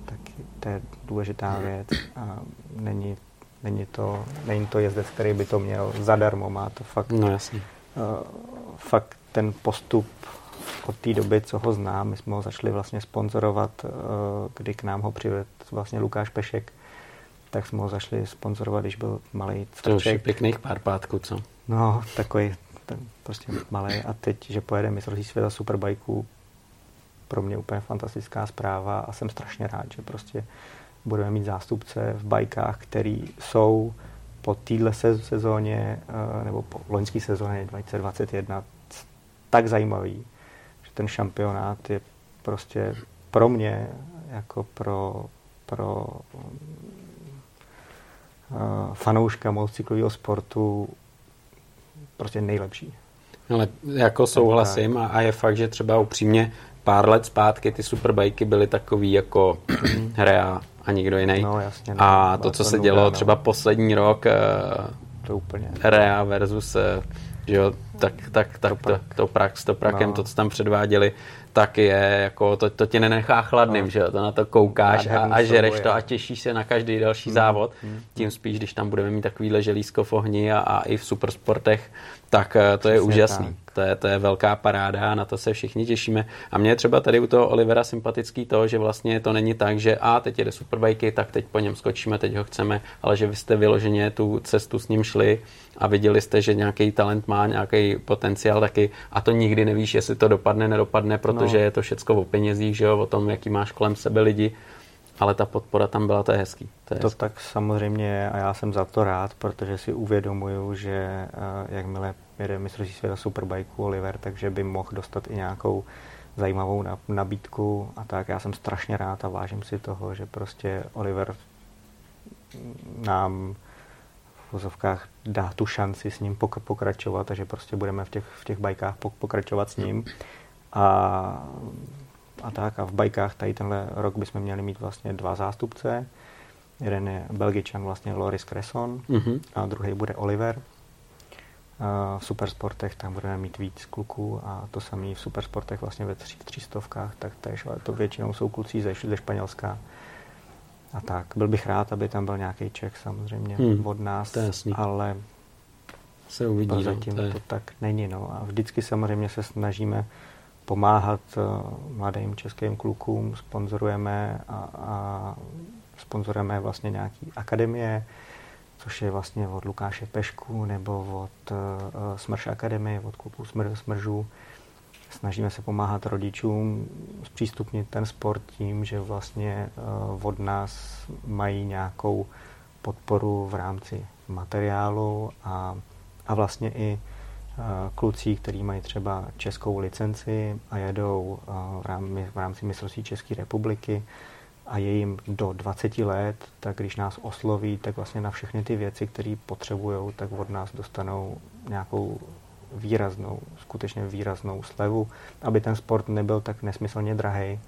Tak to je důležitá věc a není, není, to, není to jezdec, který by to měl zadarmo, má to fakt, no, jasně. Uh, fakt ten postup od té doby, co ho znám, my jsme ho začali vlastně sponzorovat, kdy k nám ho přivedl vlastně Lukáš Pešek, tak jsme ho zašli sponzorovat, když byl malý cvrček. To už je pěkných pár pátků, co? No, takový ten prostě malý a teď, že pojede mistrovství světa superbajků, pro mě úplně fantastická zpráva a jsem strašně rád, že prostě budeme mít zástupce v bajkách, který jsou po téhle sezóně eh, nebo po loňské sezóně 2021 tak zajímavý, že ten šampionát je prostě pro mě jako pro, pro fanouška motocyklového sportu prostě nejlepší. Ale jako souhlasím a, a je fakt, že třeba upřímně pár let zpátky ty superbajky byly takový jako hra a nikdo jiný. No, jasně, no, a to, co se dělo no. třeba poslední rok, eh, to úplně. Rea versus eh, že jo, tak, tak, tak to, to, prax, to prakem, no. to, co tam předváděli, tak je jako, to, to tě nenechá chladným, no. že jo, to na to koukáš a, a žereš to a těšíš se na každý další mm. závod, mm. tím spíš, když tam budeme mít takovýhle želízko v ohni a, a i v supersportech, tak eh, to Přesně je úžasný. Tak. To je, to je velká paráda a na to se všichni těšíme. A mě je třeba tady u toho Olivera sympatický to, že vlastně to není tak, že a teď jede superbajky, tak teď po něm skočíme, teď ho chceme, ale že vy jste vyloženě tu cestu s ním šli a viděli jste, že nějaký talent má nějaký potenciál taky a to nikdy nevíš, jestli to dopadne, nedopadne, protože no. je to všecko o penězích, že jo, o tom, jaký máš kolem sebe lidi ale ta podpora tam byla, to je hezký. To, je to hezký. tak samozřejmě je a já jsem za to rád, protože si uvědomuju, že uh, jakmile jede mistrovství světa Superbike Oliver, takže by mohl dostat i nějakou zajímavou nabídku a tak. Já jsem strašně rád a vážím si toho, že prostě Oliver nám v vozovkách dá tu šanci s ním pokračovat a že prostě budeme v těch, v těch bajkách pokračovat s ním. A a tak. A v bajkách tady tenhle rok bychom měli mít vlastně dva zástupce. Jeden je Belgičan, vlastně Loris Cresson, mm-hmm. a druhý bude Oliver. V supersportech tam budeme mít víc kluků a to samé v supersportech vlastně ve tří, třístovkách, tak tež, ale to většinou jsou kluci ze, ze Španělska. A tak, byl bych rád, aby tam byl nějaký Čech samozřejmě hmm, od nás, ale se uvidí. Zatím no, to, je... to tak není. No. A vždycky samozřejmě se snažíme pomáhat uh, mladým českým klukům, sponzorujeme a, a sponzorujeme vlastně nějaký akademie, což je vlastně od Lukáše Pešku nebo od uh, Smrš Akademie, od kluků Smr, Smržů. Snažíme se pomáhat rodičům zpřístupnit ten sport tím, že vlastně uh, od nás mají nějakou podporu v rámci materiálu a, a vlastně i kluci, kteří mají třeba českou licenci a jedou v rámci mistrovství České republiky a je jim do 20 let, tak když nás osloví, tak vlastně na všechny ty věci, které potřebují, tak od nás dostanou nějakou výraznou, skutečně výraznou slevu, aby ten sport nebyl tak nesmyslně drahý.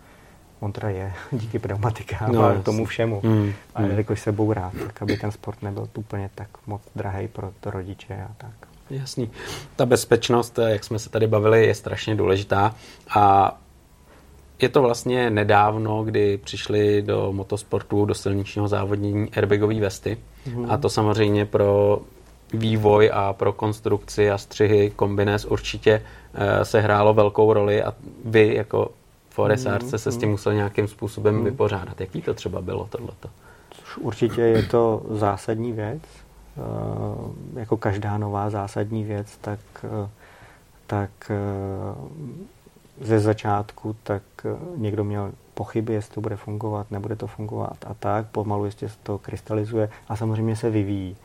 On teda je díky pneumatikám no, a tomu všemu. Mm, a mm. jelikož se bourá, tak aby ten sport nebyl úplně tak moc drahý pro to rodiče a tak. Jasný. Ta bezpečnost, jak jsme se tady bavili, je strašně důležitá a je to vlastně nedávno, kdy přišli do motosportu, do silničního závodnění airbagové vesty. Mm. A to samozřejmě pro vývoj a pro konstrukci a střihy kombinés určitě uh, se hrálo velkou roli a vy jako foresárce mm. se s tím mhm. musel nějakým způsobem mm. vypořádat. Jaký to třeba bylo tohleto? Určitě je to zásadní věc. Uh, jako každá nová zásadní věc, tak, uh, tak ze začátku, tak eh, někdo měl pochyby, jestli to bude fungovat, nebude to fungovat a tak. Pomalu ještě to krystalizuje a samozřejmě se vyvíjí.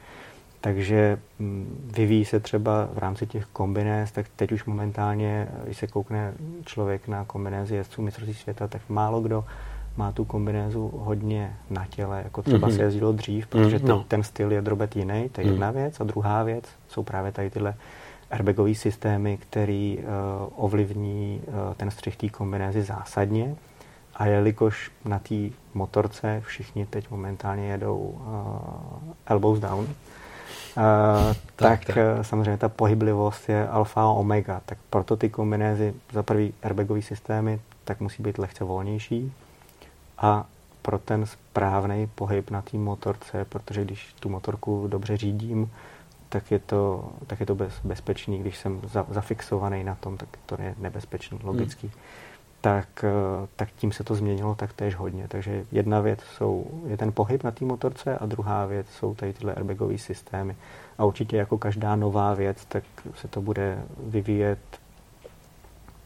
Takže mm, vyvíjí se třeba v rámci těch kombinéz, tak teď už momentálně, když se koukne člověk na kombinézy jezdců mistrovství světa, tak málo kdo má tu kombinézu hodně na těle, jako třeba mm-hmm. se jezdilo dřív, protože mm, no. ten styl je drobet jiný, to je mm. jedna věc. A druhá věc jsou právě tady tyhle airbagové systémy, který uh, ovlivní uh, ten střih té kombinézy zásadně. A jelikož na té motorce všichni teď momentálně jedou uh, elbows down, uh, tak, tak, tak. samozřejmě ta pohyblivost je alfa a omega. Tak proto ty kombinézy, za prvý airbagové systémy, tak musí být lehce volnější a pro ten správný pohyb na té motorce, protože když tu motorku dobře řídím, tak je to, tak je to bez, bezpečný. Když jsem za, zafixovaný na tom, tak to je nebezpečný, hmm. logický. Hmm. Tak, eh, tak tím se to změnilo tak též hodně. Takže jedna věc jsou, je ten pohyb na té motorce a druhá věc jsou tady tyhle airbagové systémy. A určitě jako každá nová věc, tak se to bude vyvíjet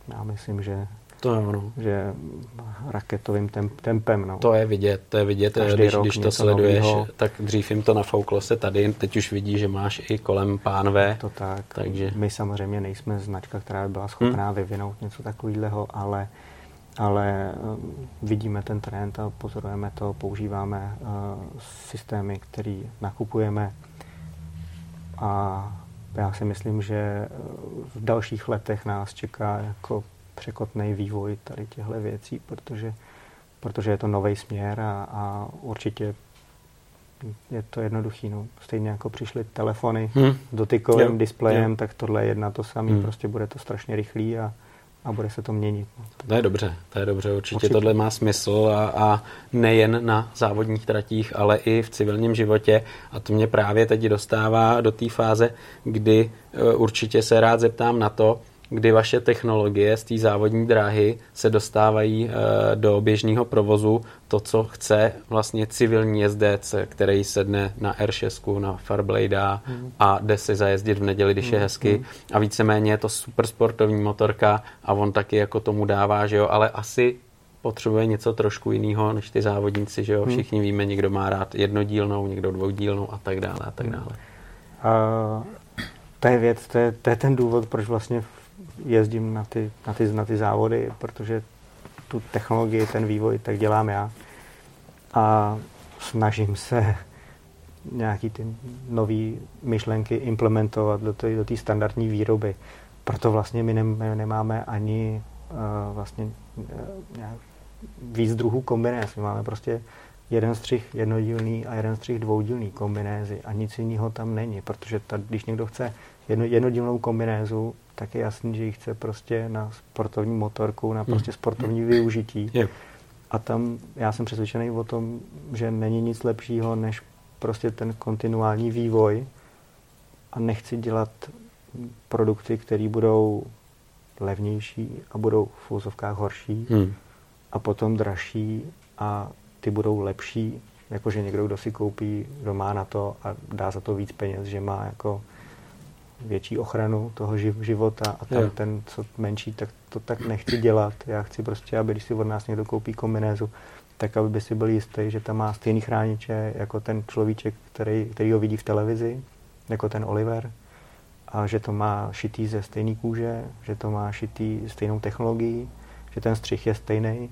já myslím, že to je ono. Že raketovým temp, tempem. No. To je vidět, to je vidět, Každý když, když to sleduješ, novýho. tak dřív jim to nafouklo se tady, teď už vidí, že máš i kolem pánve. To tak. Takže... My samozřejmě nejsme značka, která by byla schopná hmm. vyvinout něco takového, ale ale um, vidíme ten trend a pozorujeme to, používáme uh, systémy, které nakupujeme a já si myslím, že uh, v dalších letech nás čeká jako překotný vývoj tady těchto věcí, protože, protože je to nový směr a, a určitě je to jednoduchý. No. Stejně jako přišly telefony hmm. s dotykovým jo. displejem, jo. tak tohle je jedna to samé. Hmm. Prostě bude to strašně rychlý a, a bude se to měnit. No. To je dobře, to je dobře. Určitě, určitě. tohle má smysl a, a nejen na závodních tratích, ale i v civilním životě. A to mě právě teď dostává do té fáze, kdy uh, určitě se rád zeptám na to, kdy vaše technologie z té závodní dráhy se dostávají e, do běžného provozu, to, co chce vlastně civilní jezdec, který sedne na R6, na Farblade hmm. a jde si zajezdit v neděli, když je hmm. hezky hmm. a víceméně je to super sportovní motorka a on taky jako tomu dává, že jo, ale asi potřebuje něco trošku jiného než ty závodníci, že jo, všichni víme, někdo má rád jednodílnou, někdo dvoudílnou a tak dále a tak dále. Uh, to je věc, to je, to je ten důvod, proč vlastně jezdím na ty, na ty, na ty závody, protože tu technologii, ten vývoj, tak dělám já. A snažím se nějaký ty nové myšlenky implementovat do té do standardní výroby. Proto vlastně my nemáme ani uh, vlastně uh, nějak víc druhů kombinéz. My máme prostě jeden střih jednodílný a jeden střih dvoudílný kombinézy a nic jiného tam není, protože ta, když někdo chce jedno, jednodílnou kombinézu, tak je jasný, že ji chce prostě na sportovní motorku, na prostě hmm. sportovní využití. Je. A tam já jsem přesvědčený o tom, že není nic lepšího, než prostě ten kontinuální vývoj a nechci dělat produkty, které budou levnější a budou v úzovkách horší hmm. a potom dražší a ty budou lepší, jakože někdo, kdo si koupí doma na to a dá za to víc peněz, že má jako větší ochranu toho života a ten, ten, co menší, tak to tak nechci dělat. Já chci prostě, aby když si od nás někdo koupí kombinézu, tak aby by si byl jistý, že tam má stejný chrániče jako ten človíček, který, který ho vidí v televizi, jako ten Oliver, a že to má šitý ze stejné kůže, že to má šitý stejnou technologií, že ten střih je stejný.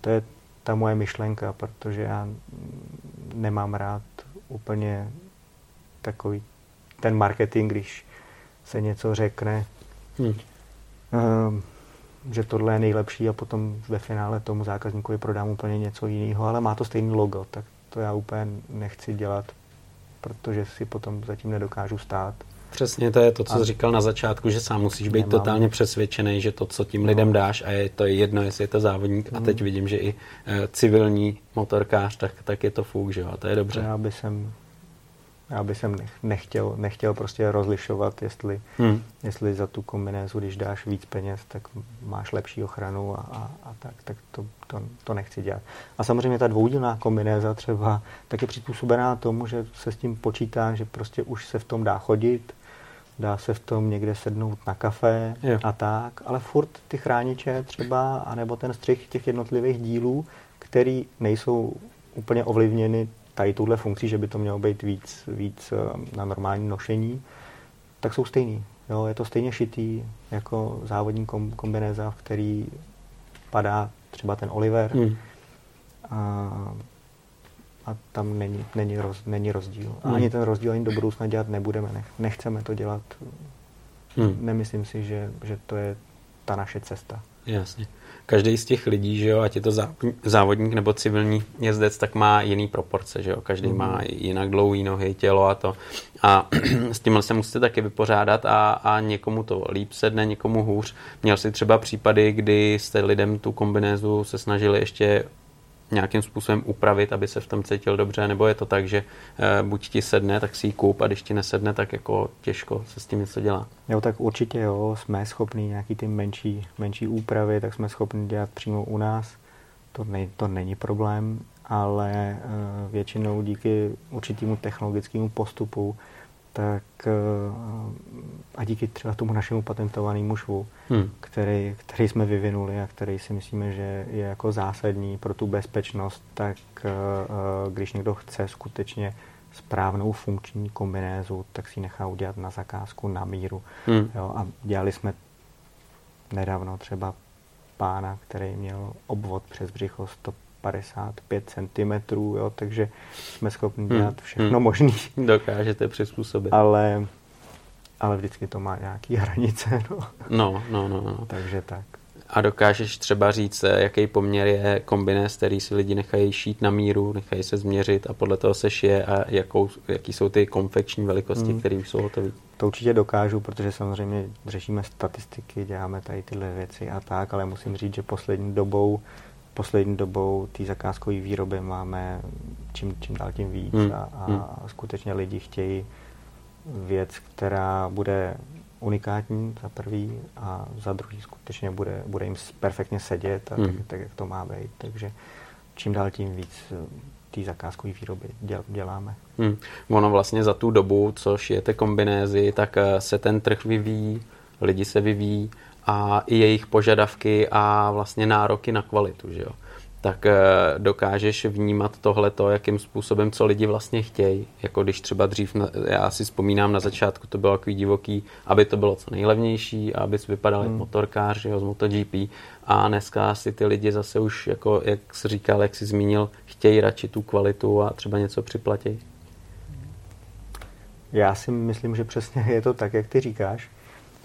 To je ta moje myšlenka, protože já nemám rád úplně takový ten marketing, když se něco řekne, hmm. um, že tohle je nejlepší a potom ve finále tomu zákazníkovi prodám úplně něco jiného, ale má to stejný logo, tak to já úplně nechci dělat, protože si potom zatím nedokážu stát. Přesně to je to, co jsi říkal na začátku, že sám musíš být nemám. totálně přesvědčený, že to, co tím lidem dáš, a je to jedno, jestli je to závodník, hmm. a teď vidím, že i e, civilní motorkář, tak, tak je to fuk, že jo, a to je dobře. Já bych jsem já bych jsem nechtěl, nechtěl prostě rozlišovat, jestli, hmm. jestli za tu kombinézu, když dáš víc peněz, tak máš lepší ochranu a, a, a tak, tak to, to, to nechci dělat. A samozřejmě ta dvoudílná kombinéza třeba tak je přizpůsobená tomu, že se s tím počítá, že prostě už se v tom dá chodit, dá se v tom někde sednout na kafe jo. a tak, ale furt ty chrániče třeba, anebo ten střih těch jednotlivých dílů, který nejsou úplně ovlivněny tady tuhle funkcí, že by to mělo být víc, víc eh, na normální nošení, tak jsou stejný. Jo, je to stejně šitý jako závodní kombinéza, v který padá třeba ten Oliver hmm. a, a tam není, není, roz, není rozdíl. A hmm. ani ten rozdíl ani do budoucna dělat nebudeme. Nech, nechceme to dělat. Hmm. Nemyslím si, že, že to je ta naše cesta. Jasně každý z těch lidí, že jo, ať je to závodník nebo civilní jezdec, tak má jiný proporce, že jo, každý mm. má jinak dlouhý nohy, tělo a to. A s tím se musíte taky vypořádat a, a někomu to líp sedne, někomu hůř. Měl si třeba případy, kdy jste lidem tu kombinézu se snažili ještě nějakým způsobem upravit, aby se v tom cítil dobře, nebo je to tak, že e, buď ti sedne, tak si ji koup a když ti nesedne, tak jako těžko se s tím něco dělá. Jo, tak určitě jo, jsme schopni nějaký ty menší, menší úpravy, tak jsme schopni dělat přímo u nás. To, ne, to není problém, ale e, většinou díky určitému technologickému postupu tak eh, a díky třeba tomu našemu patentovanému švu, hmm. který, který jsme vyvinuli a který si myslíme, že je jako zásadní pro tu bezpečnost, tak eh, když někdo chce skutečně správnou funkční kombinézu, tak si nechá udělat na zakázku na míru. Hmm. Jo, a dělali jsme nedávno třeba pána, který měl obvod přes břicho 100 55 cm, jo, takže jsme schopni hmm. dělat všechno hmm. možné. Dokážete přizpůsobit. Ale, ale vždycky to má nějaký hranice. No. No, no, no, no. Takže tak. A dokážeš třeba říct, jaký poměr je kombinés, který si lidi nechají šít na míru, nechají se změřit a podle toho se šije a jakou, jaký jsou ty konfekční velikosti, hmm. které už jsou hotové? To určitě dokážu, protože samozřejmě řešíme statistiky, děláme tady tyhle věci a tak, ale musím říct, že poslední dobou poslední dobou té zakázkové výroby máme čím, čím dál tím víc hmm. a, a hmm. skutečně lidi chtějí věc, která bude unikátní za prvý a za druhý skutečně bude, bude jim perfektně sedět a hmm. tak, tak, jak to má být. Takže čím dál tím víc eh, té zakázkové výroby děl, děláme. Hmm. Ono vlastně za tu dobu, co šijete kombinézy, tak eh, se ten trh vyvíjí, lidi se vyvíjí a i jejich požadavky a vlastně nároky na kvalitu, že jo? tak eh, dokážeš vnímat tohleto, jakým způsobem, co lidi vlastně chtějí. Jako když třeba dřív, já si vzpomínám na začátku, to bylo takový divoký, aby to bylo co nejlevnější, aby si vypadal hmm. motorkář jo, z MotoGP. A dneska si ty lidi zase už, jako, jak jsi říkal, jak jsi zmínil, chtějí radši tu kvalitu a třeba něco připlatí. Já si myslím, že přesně je to tak, jak ty říkáš.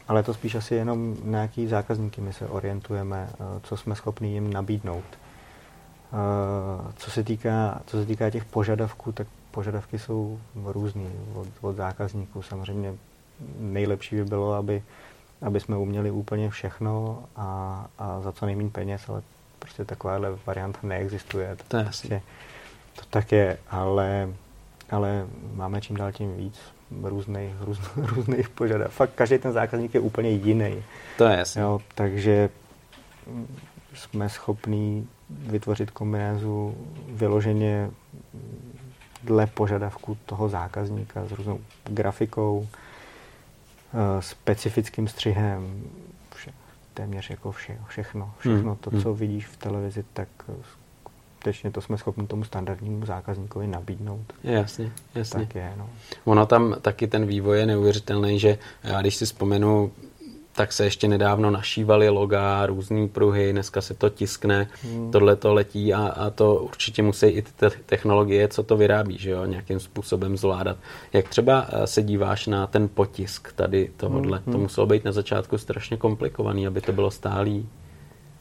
Ale to spíš asi jenom na jaký zákazníky my se orientujeme, eh, co jsme schopni jim nabídnout. Eh, co se týká, co se týká těch požadavků, tak požadavky jsou různý od, od zákazníků. Samozřejmě nejlepší by bylo, aby, aby jsme uměli úplně všechno a, a za co nejméně peněz, ale prostě takováhle varianta neexistuje. To, je prostě, to tak je, ale, ale máme čím dál tím víc různých, různých, různých požadavků. Fakt každý ten zákazník je úplně jiný. To je jasné. takže jsme schopní vytvořit kombinézu vyloženě dle požadavku toho zákazníka s různou grafikou, eh, specifickým střihem, vše, téměř jako vše, všechno. Všechno hmm. to, co vidíš v televizi, tak skutečně to jsme schopni tomu standardnímu zákazníkovi nabídnout. Jasně, jasně. Tak je, no. Ono tam taky ten vývoj je neuvěřitelný, že já když si vzpomenu tak se ještě nedávno našívaly loga, různé pruhy, dneska se to tiskne, hmm. tohle to letí a, a to určitě musí i ty technologie, co to vyrábí, že jo, nějakým způsobem zvládat. Jak třeba eh, se díváš na ten potisk tady tohodle? Hmm. To muselo být na začátku strašně komplikovaný, aby to bylo stálý.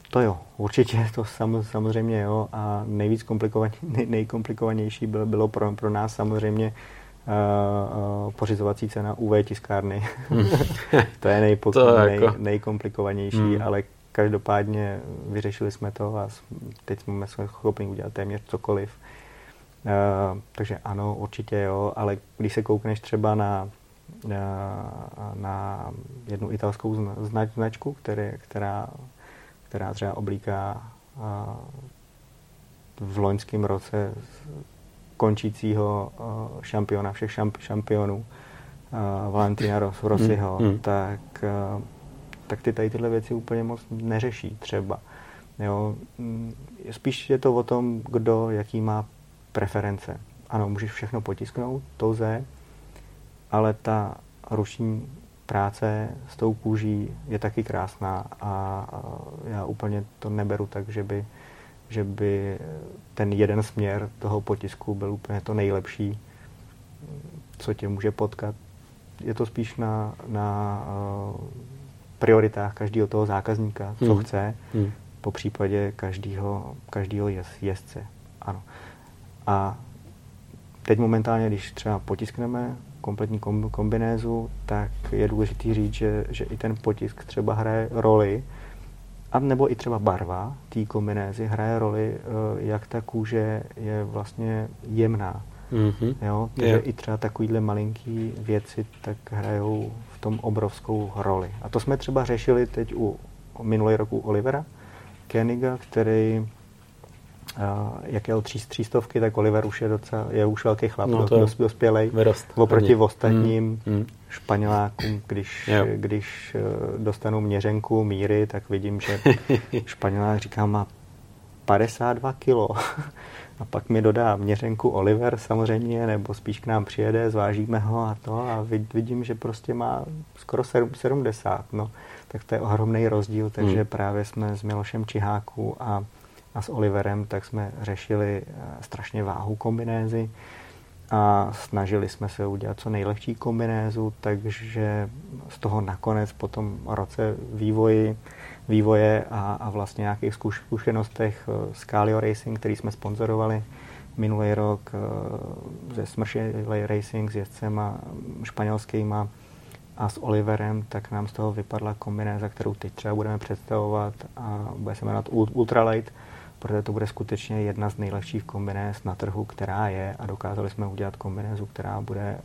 To jo, určitě to sam, samozřejmě jo a nejvíc komplikovaně, nej, nejkomplikovanější bylo, bylo pro, pro nás samozřejmě uh, pořizovací cena UV tiskárny. Hmm. to je nejpok- to nej, jako... nejkomplikovanější, hmm. ale každopádně vyřešili jsme to a teď jsme schopni udělat téměř cokoliv. Uh, takže ano, určitě jo, ale když se koukneš třeba na, na, na jednu italskou znač, značku, který, která, která třeba oblíká v loňském roce končícího šampiona všech šamp, šampionů, Valentina Rossiho, mm, mm. tak, tak ty tady tyhle věci úplně moc neřeší třeba. Jo, mm, spíš je to o tom, kdo jaký má preference. Ano, můžeš všechno potisknout, to lze, ale ta ruční práce s tou kůží je taky krásná a já úplně to neberu tak, že by že by ten jeden směr toho potisku byl úplně to nejlepší, co tě může potkat. Je to spíš na, na uh, prioritách každého toho zákazníka, co hmm. chce, hmm. po případě každého, každého jezdce. Ano. A teď momentálně, když třeba potiskneme kompletní kombinézu, tak je důležité říct, že, že i ten potisk třeba hraje roli a nebo i třeba barva té kombinézy hraje roli, eh, jak ta kůže je vlastně jemná. Mm-hmm. Jo? Takže yeah. i třeba takovýhle malinký věci tak hrajou v tom obrovskou roli. A to jsme třeba řešili teď u minulý rok u Olivera Keniga, který jak jel tří, třístovky, tak Oliver už je docela, je už velký chlap, no to dospělej, vyrost, oproti hodně. ostatním mm, mm. Španělákům, když, když eh, dostanu měřenku míry, tak vidím, že Španělák říká, má 52 kilo. A pak mi dodá měřenku Oliver samozřejmě, nebo spíš k nám přijede, zvážíme ho a to a vidím, že prostě má skoro 70. No, tak to je ohromný rozdíl, takže mm. právě jsme s Milošem Čiháku a a s Oliverem, tak jsme řešili eh, strašně váhu kombinézy a snažili jsme se udělat co nejlehčí kombinézu, takže z toho nakonec po tom roce vývoji, vývoje a, a vlastně nějakých zkušenostech eh, Calio Racing, který jsme sponzorovali minulý rok eh, ze Smrši Racing s jezdcema španělskýma a s Oliverem, tak nám z toho vypadla kombinéza, kterou teď třeba budeme představovat a bude se jmenovat Ultralight protože to bude skutečně jedna z nejlepších kombinéz na trhu, která je a dokázali jsme udělat kombinézu, která bude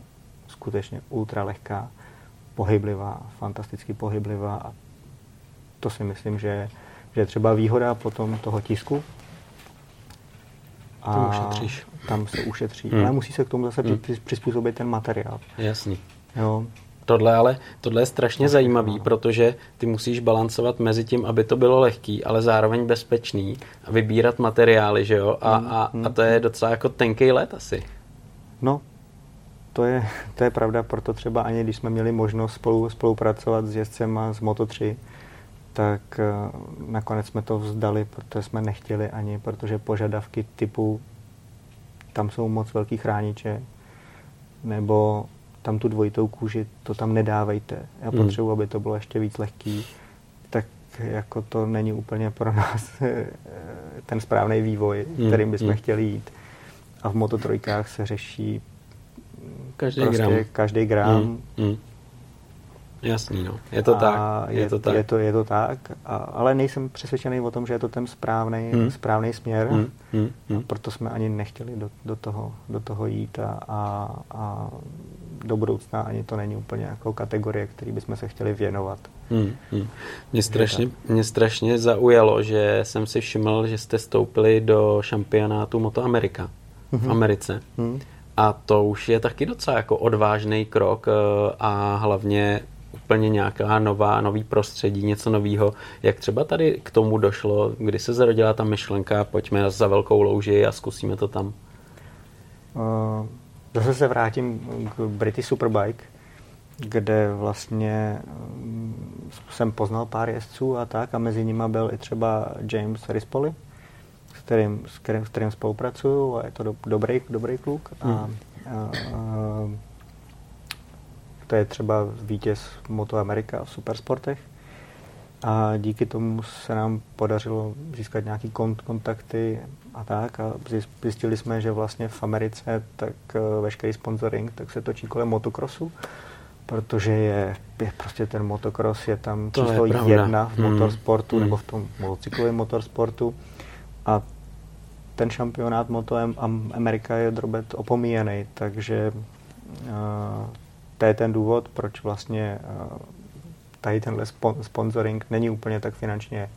skutečně ultra lehká, pohyblivá, fantasticky pohyblivá a to si myslím, že, že je třeba výhoda potom toho tisku. A ušetříš. tam se ušetří. Hmm. Ale musí se k tomu zase hmm. přizpůsobit ten materiál. Jasný. Jo, Tohle ale tohle je strašně zajímavý, protože ty musíš balancovat mezi tím, aby to bylo lehký, ale zároveň bezpečný a vybírat materiály, že jo? A, a, a to je docela jako tenký let asi. No, to je, to je pravda, proto třeba ani když jsme měli možnost spolu, spolupracovat s jezdcem z Moto3, tak uh, nakonec jsme to vzdali, protože jsme nechtěli ani, protože požadavky typu tam jsou moc velký chrániče, nebo tam tu dvojitou kůži, to tam nedávejte. Já hmm. potřebuji, aby to bylo ještě víc lehký. Tak jako to není úplně pro nás eh, ten správný vývoj, hmm. kterým bychom hmm. chtěli jít. A v mototrojkách se řeší každý prostě gram. Každý gram. Jasný, no. Je to a tak. Je, je, to tak. Je to, je to tak, a, ale nejsem přesvědčený o tom, že je to ten správný, hmm. správný směr. Hmm. Hmm. proto jsme ani nechtěli do, do, toho, do toho jít a, a, a do budoucna ani to není úplně jako kategorie, který bychom se chtěli věnovat. Hmm, hmm. Mě, strašně, mě strašně zaujalo, že jsem si všiml, že jste stoupili do šampionátu Moto Amerika v mhm. Americe. Hmm. A to už je taky docela jako odvážný krok eh, a hlavně úplně nějaká nová, nový prostředí, něco nového. Jak třeba tady k tomu došlo, kdy se zarodila ta myšlenka, pojďme za velkou louži a zkusíme to tam? Uh, zase se vrátím k British Superbike, kde vlastně mm, jsem poznal pár jezdců a tak a mezi nimi byl i třeba James Rispoli, s kterým, s kterým, s kterým spolupracuju a je to do, dobrý, dobrý kluk. A, hmm. a, a, to je třeba vítěz Moto Amerika v supersportech. A díky tomu se nám podařilo získat nějaký kont- kontakty a tak. A zjistili jsme, že vlastně v Americe tak eh, veškerý sponsoring tak se točí kolem motocrossu, protože je, je prostě ten motocross je tam to číslo je jedna v hmm. motorsportu hmm. nebo v tom motocyklovém motorsportu. A ten šampionát Moto Amerika je drobet opomíjený, takže uh, to je ten důvod, proč vlastně uh, tady tenhle sponsoring není úplně tak finančně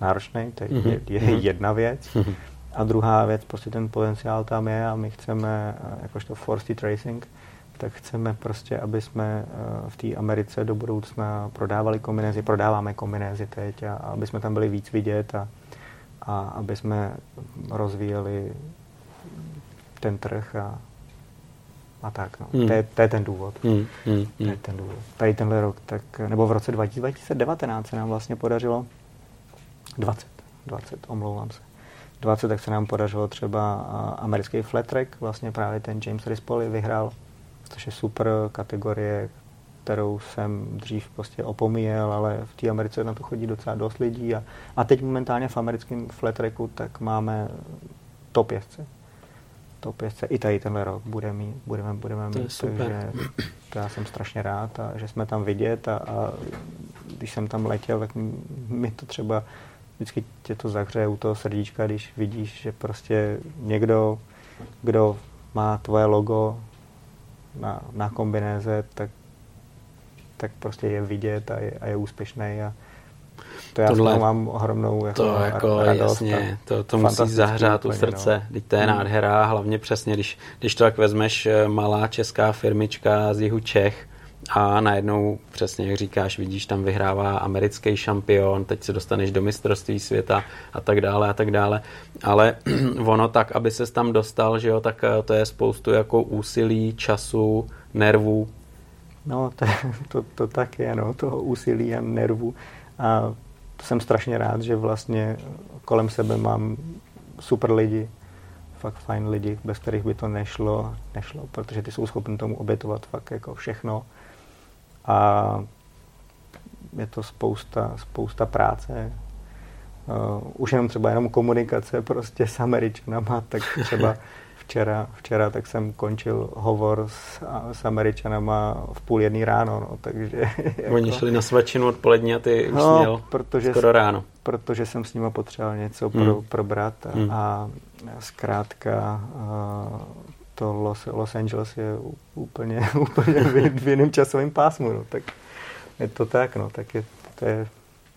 náročný, to je, mm-hmm. je, je jedna věc. Mm-hmm. A druhá věc, prostě ten potenciál tam je a my chceme, uh, jakožto Forced Racing, tak chceme prostě, aby jsme uh, v té Americe do budoucna prodávali kombinézy, prodáváme kombinézy teď a, a aby jsme tam byli víc vidět a, a aby jsme rozvíjeli ten trh a, a tak. No. Hmm. To, je, to je ten důvod. Hmm. Hmm. To je ten důvod. Tady tenhle rok, tak, nebo v roce 2019 se nám vlastně podařilo 20, 20, omlouvám se. 20, tak se nám podařilo třeba americký flat track, vlastně právě ten James Rispoli vyhrál, což je super kategorie, kterou jsem dřív prostě opomíjel, ale v té Americe na to chodí docela dost lidí a, a teď momentálně v americkém flat tracku tak máme top jezdce top 5 i tady tenhle rok bude mít, budeme, budeme to mít, takže to já jsem strašně rád a že jsme tam vidět a, a když jsem tam letěl, tak mi to třeba vždycky tě to zahřeje u toho srdíčka, když vidíš, že prostě někdo, kdo má tvoje logo na, na kombinéze, tak, tak prostě je vidět a je, a je úspěšný a, to já Tohle, mám ohromnou jako to jako radost. Jasně, to, to musí zahřát u srdce. No. Teď to je hmm. nádhera, hlavně přesně, když, když to tak vezmeš eh, malá česká firmička z jihu Čech, a najednou, přesně jak říkáš, vidíš, tam vyhrává americký šampion, teď se dostaneš do mistrovství světa a tak dále a tak dále. Ale ono tak, aby ses tam dostal, že jo, tak eh, to je spoustu jako úsilí, času, nervů. No, to, to, to tak je, no, toho úsilí a nervů. A jsem strašně rád, že vlastně kolem sebe mám super lidi, fakt fajn lidi, bez kterých by to nešlo, nešlo, protože ty jsou schopni tomu obětovat fakt jako všechno. A je to spousta, spousta práce. Uh, už jenom třeba jenom komunikace prostě s Američanama, tak třeba včera, včera tak jsem končil hovor s, s Američanama v půl jedný ráno, no, takže... Jako, Oni šli na svačinu odpolední a ty už no, měl protože skoro ráno. Protože jsem s nimi potřeboval něco hmm. pro, probrat a, hmm. a zkrátka a, to Los, Los Angeles je úplně, úplně v, v jiném časovém pásmu, no, tak je to tak, no, tak je, to je,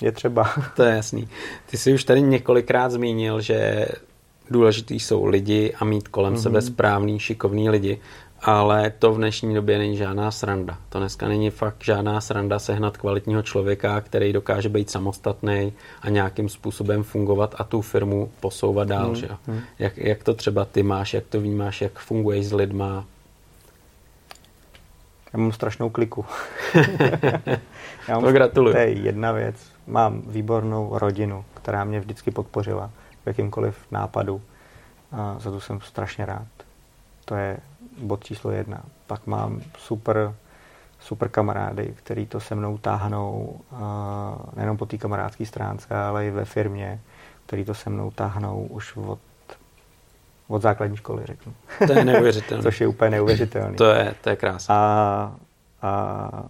je třeba. To je jasný. Ty jsi už tady několikrát zmínil, že důležitý jsou lidi a mít kolem mm-hmm. sebe správný, šikovný lidi, ale to v dnešní době není žádná sranda. To dneska není fakt žádná sranda sehnat kvalitního člověka, který dokáže být samostatný a nějakým způsobem fungovat a tu firmu posouvat dál. Mm-hmm. Že? Jak, jak to třeba ty máš, jak to vnímáš, jak funguješ s lidma? Já mám strašnou kliku. Já mám, to gratuluju. To je jedna věc. Mám výbornou rodinu, která mě vždycky podpořila v jakýmkoliv nápadu. A za to jsem strašně rád. To je bod číslo jedna. Pak mám super, super kamarády, který to se mnou táhnou nejenom po té kamarádské stránce, ale i ve firmě, který to se mnou táhnou už od od základní školy, řeknu. To je neuvěřitelné. Což je úplně neuvěřitelné. To je, to je krásné. A, a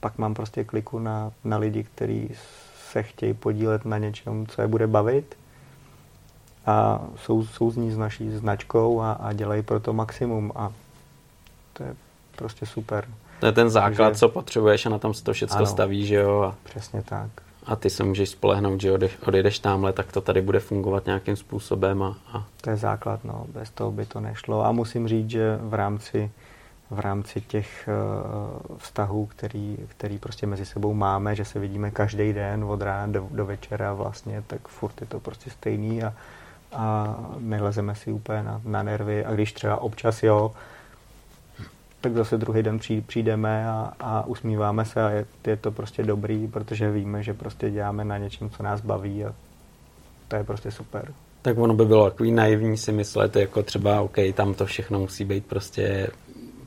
pak mám prostě kliku na, na lidi, kteří se chtějí podílet na něčem, co je bude bavit a jsou, souzní s naší značkou a, a dělají pro to maximum a to je, prostě super. To je ten základ, Takže... co potřebuješ a na tom se to všechno staví, že jo? A... Přesně tak. A ty se můžeš spolehnout, že odejdeš tamhle, tak to tady bude fungovat nějakým způsobem. A, a... To je základ, no. Bez toho by to nešlo. A musím říct, že v rámci v rámci těch uh, vztahů, který, který prostě mezi sebou máme, že se vidíme každý den od rána do, do večera vlastně, tak furt je to prostě stejný a, a nelezeme si úplně na, na nervy a když třeba občas jo, tak zase druhý den přijdeme a, a usmíváme se a je, je to prostě dobrý, protože víme, že prostě děláme na něčem, co nás baví a to je prostě super. Tak ono by bylo takový naivní si myslet, jako třeba, OK, tam to všechno musí být prostě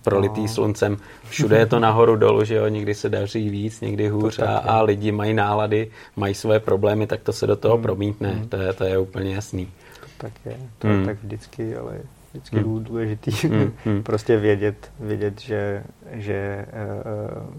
prolitý no. sluncem. Všude je to nahoru dolů, že jo, někdy se daří víc, někdy hůř a, a lidi mají nálady, mají svoje problémy, tak to se do toho mm. promítne, mm. to, je, to je úplně jasný. To tak je, to mm. je tak vždycky, ale vždycky mm. důležitý mm. prostě vědět, vědět, že, že uh,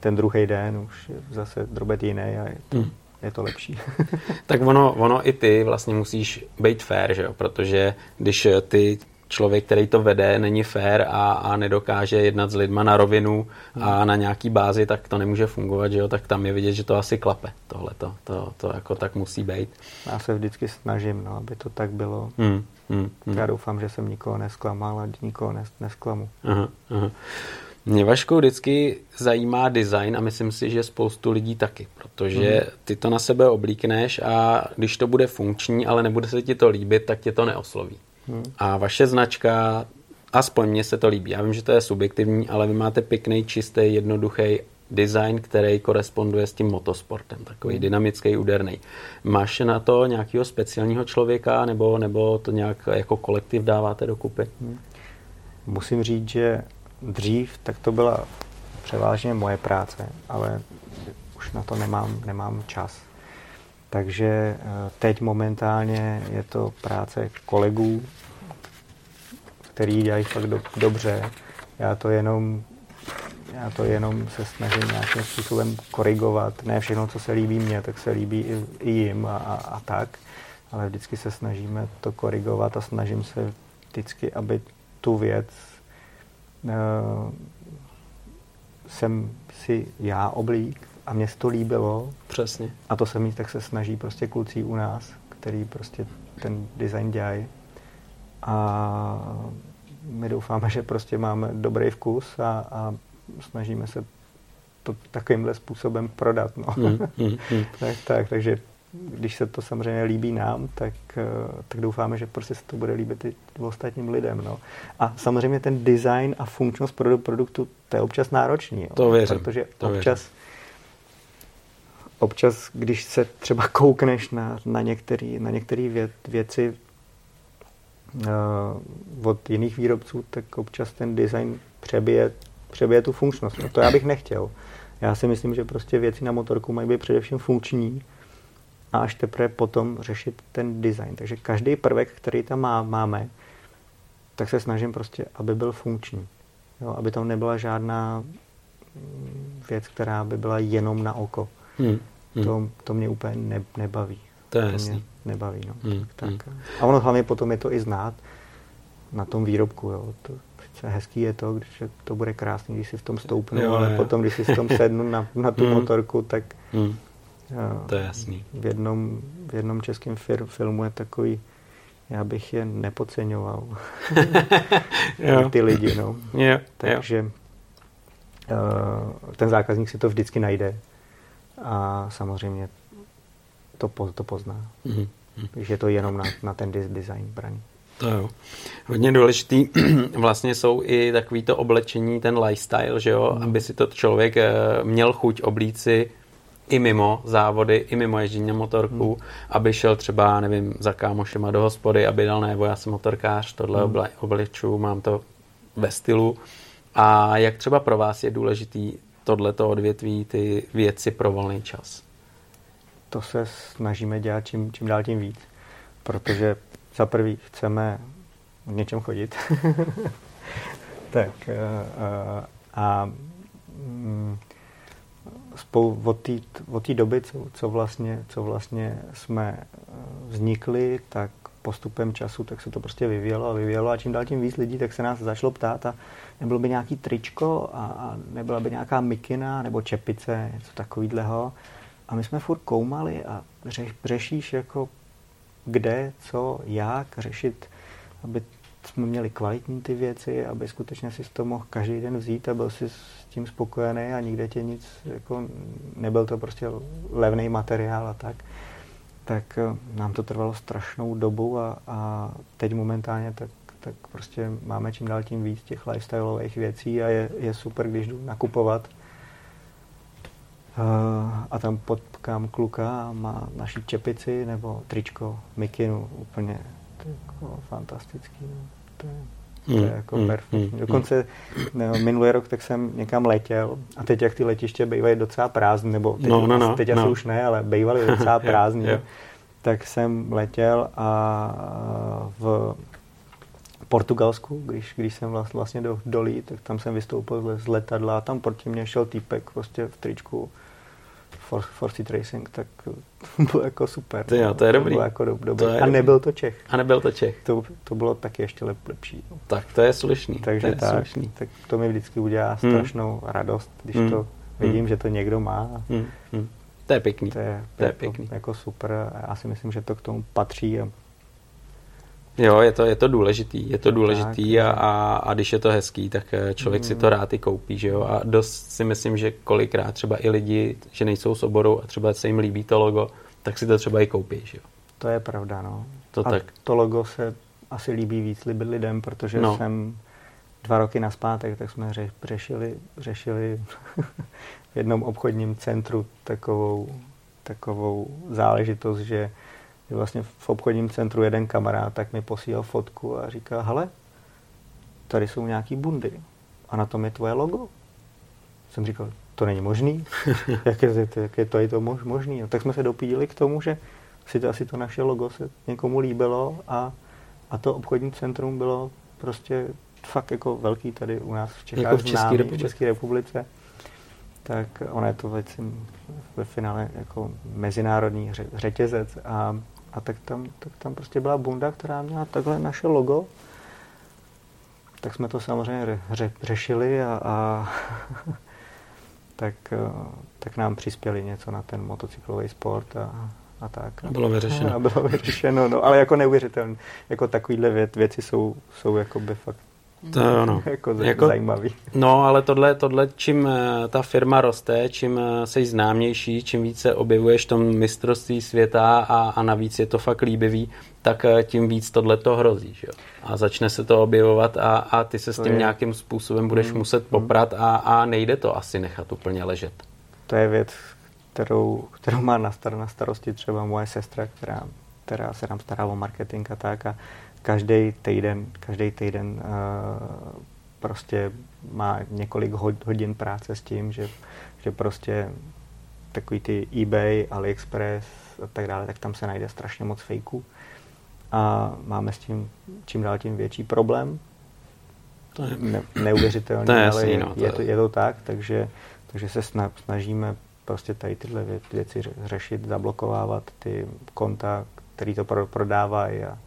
ten druhý den už je zase drobet jiný a je to, mm. je to lepší. tak ono, ono i ty vlastně musíš být fair, že jo? protože když ty člověk, který to vede, není fair a, a nedokáže jednat s lidma na rovinu a hmm. na nějaký bázi, tak to nemůže fungovat, že jo? tak tam je vidět, že to asi klape. Tohle to, to, to jako tak musí být. Já se vždycky snažím, no, aby to tak bylo. Hmm, hmm, hmm. Já doufám, že jsem nikoho nesklamal a nikoho nes, nesklamu. Aha, aha. Mě Vašku vždycky zajímá design a myslím si, že spoustu lidí taky, protože hmm. ty to na sebe oblíkneš a když to bude funkční, ale nebude se ti to líbit, tak tě to neosloví. Hmm. A vaše značka, aspoň mně se to líbí, já vím, že to je subjektivní, ale vy máte pěkný, čistý, jednoduchý design, který koresponduje s tím motosportem, takový hmm. dynamický, úderný. Máš na to nějakého speciálního člověka, nebo, nebo to nějak jako kolektiv dáváte dokupy? Hmm. Musím říct, že dřív tak to byla převážně moje práce, ale už na to nemám, nemám čas. Takže eh, teď momentálně je to práce kolegů, který dělají fakt do, dobře. Já to jenom já to jenom se snažím nějakým způsobem korigovat. Ne všechno, co se líbí mně, tak se líbí i, i jim a, a, a tak. Ale vždycky se snažíme to korigovat a snažím se vždycky, aby tu věc uh, jsem si já oblík a mě to líbilo. Přesně. A to se mi tak se snaží prostě kluci u nás, který prostě ten design dělají. A my doufáme, že prostě máme dobrý vkus a, a snažíme se to takovýmhle způsobem prodat. No. Mm, mm, mm. tak, tak, takže když se to samozřejmě líbí nám, tak, eh, tak doufáme, že prostě se to bude líbit i ostatním lidem. No. A samozřejmě ten design a funkčnost produktu, to je občas náročný. Jo, to věřím. Protože to občas věřím občas, když se třeba koukneš na, na některé na některý věc, věci od jiných výrobců, tak občas ten design přebije, přebije tu funkčnost. No to já bych nechtěl. Já si myslím, že prostě věci na motorku mají být především funkční a až teprve potom řešit ten design. Takže každý prvek, který tam má, máme, tak se snažím prostě, aby byl funkční. Jo, aby tam nebyla žádná věc, která by byla jenom na oko. Hmm. Hmm. To, to mě úplně ne, nebaví. To je to mě nebaví. No. Hmm. Tak, tak. Hmm. A ono hlavně potom je to i znát na tom výrobku. Jo. To, hezký je to, když to bude krásný, když si v tom stoupnu, jo, ale jo. potom, když si v tom sednu na, na tu hmm. motorku, tak hmm. Jo, to je jasný. V jednom, v jednom českém fir, filmu je takový, já bych je nepodceňoval. Ty lidi, no. Jo, Takže jo. Uh, ten zákazník si to vždycky najde a samozřejmě to, to pozná. Mm-hmm. Takže je to jenom na, na ten design braní. To jo. Hodně důležitý vlastně jsou i takový to oblečení, ten lifestyle, že jo, mm. aby si to člověk eh, měl chuť oblíci i mimo závody, i mimo ježdění na motorku, mm. aby šel třeba, nevím, za kámošema do hospody, aby dal, nebo já jsem motorkář, tohle mm. obleču, mám to ve stylu. A jak třeba pro vás je důležitý tohleto odvětví ty věci pro volný čas? To se snažíme dělat čím, čím dál tím víc, protože za prvý chceme v něčem chodit. tak a, a, a mm, spou, od té doby, co, co, vlastně, co vlastně jsme vznikli, tak postupem času tak se to prostě vyvíjelo a vyvíjelo a čím dál tím víc lidí, tak se nás začalo ptát a nebylo by nějaký tričko a, a nebyla by nějaká mikina nebo čepice, něco takového. A my jsme furt koumali a řeš, řešíš jako kde, co, jak řešit, aby jsme měli kvalitní ty věci, aby skutečně si to mohl každý den vzít a byl si s tím spokojený a nikde tě nic, jako nebyl to prostě levný materiál a tak. Tak eh, nám to trvalo strašnou dobu a, a teď momentálně tak, tak prostě máme čím dál tím víc těch lifestyleových věcí a je, je super, když jdu nakupovat a tam potkám kluka a má naší čepici nebo tričko, mikinu, úplně jako fantastický. No. To je, to je hmm, jako mm, perfektní. Mm, Dokonce no, minulý rok tak jsem někam letěl a teď jak ty letiště bývají docela prázdné, nebo teď, no, no, no, teď no. asi už ne, ale bývaly docela prázdné, tak jsem letěl a v Portugalsku, když, když jsem vlastně do, dolí, tak tam jsem vystoupil z letadla a tam proti mě šel týpek prostě v tričku for, for Seat Racing, tak to bylo jako super. To, jo, to je dobrý. To bylo jako do, dobrý. To je a nebyl to Čech. A nebyl to Čech. To, to bylo taky ještě lep, lepší. No. Tak to je slušný. Takže to je tak, slušný. tak to mi vždycky udělá hmm. strašnou radost, když hmm. to vidím, hmm. že to někdo má. Hmm. Hmm. To je pěkný. To je, to je jako, pěkný. jako super. Já si myslím, že to k tomu patří a Jo, je to, je to důležitý, je to důležitý tak, a, a, a když je to hezký, tak eh, člověk mm. si to hmm. rád i koupí, že jo, a dost si myslím, že kolikrát třeba i lidi, že nejsou s oboru a třeba se jim líbí to logo, tak si to třeba i koupí, že jo. To je pravda, no. To a tak. to logo se asi líbí víc lidem, protože no. jsem dva roky naspátek, tak jsme ře, řešili, řešili v jednom obchodním centru takovou, takovou záležitost, že vlastně v obchodním centru jeden kamarád tak mi posílal fotku a říká, hele, tady jsou nějaký bundy a na tom je tvoje logo. Jsem říkal, to není možný, jak je, jak je to, je to mož, možný. No, tak jsme se dopídili k tomu, že si to, asi to naše logo se někomu líbilo a, a to obchodní centrum bylo prostě fakt jako velký tady u nás v Čechách, jako v České, známý, republice. v České republice. Tak ono je to věci ve finále jako mezinárodní řetězec a a tak tam, tak tam prostě byla bunda, která měla takhle naše logo. Tak jsme to samozřejmě ře, ře, řešili a, a tak, eh, tak nám přispěli něco na ten motocyklový sport a, a tak. A bylo vyřešeno. A bylo vyřešeno, no, ale jako neuvěřitelné. Jako takovýhle věc, věci jsou, jsou jako by fakt to je ono. jako, jako zajímavý. No, ale tohle, tohle, čím eh, ta firma roste, čím eh, jsi známější, čím více objevuješ tom mistrovství světa a, a navíc je to fakt líbivý, tak eh, tím víc tohle to hrozí. Že? A začne se to objevovat a, a ty se to s tím je... nějakým způsobem budeš hmm. muset hmm. poprat a, a nejde to asi nechat úplně ležet. To je věc, kterou, kterou má na, star, na starosti třeba moje sestra, která, která se nám stará o marketing a tak. A každý týden, každý týden uh, prostě má několik hodin práce s tím, že, že prostě takový ty eBay, AliExpress a tak dále, tak tam se najde strašně moc fejků. A máme s tím čím dál tím větší problém. To je ne, neuvěřitelný, to je jasný, ale je, no, to je, to, je to tak, takže, takže se snažíme prostě tady tyhle věci řešit, zablokovávat ty konta, který to prodávají a,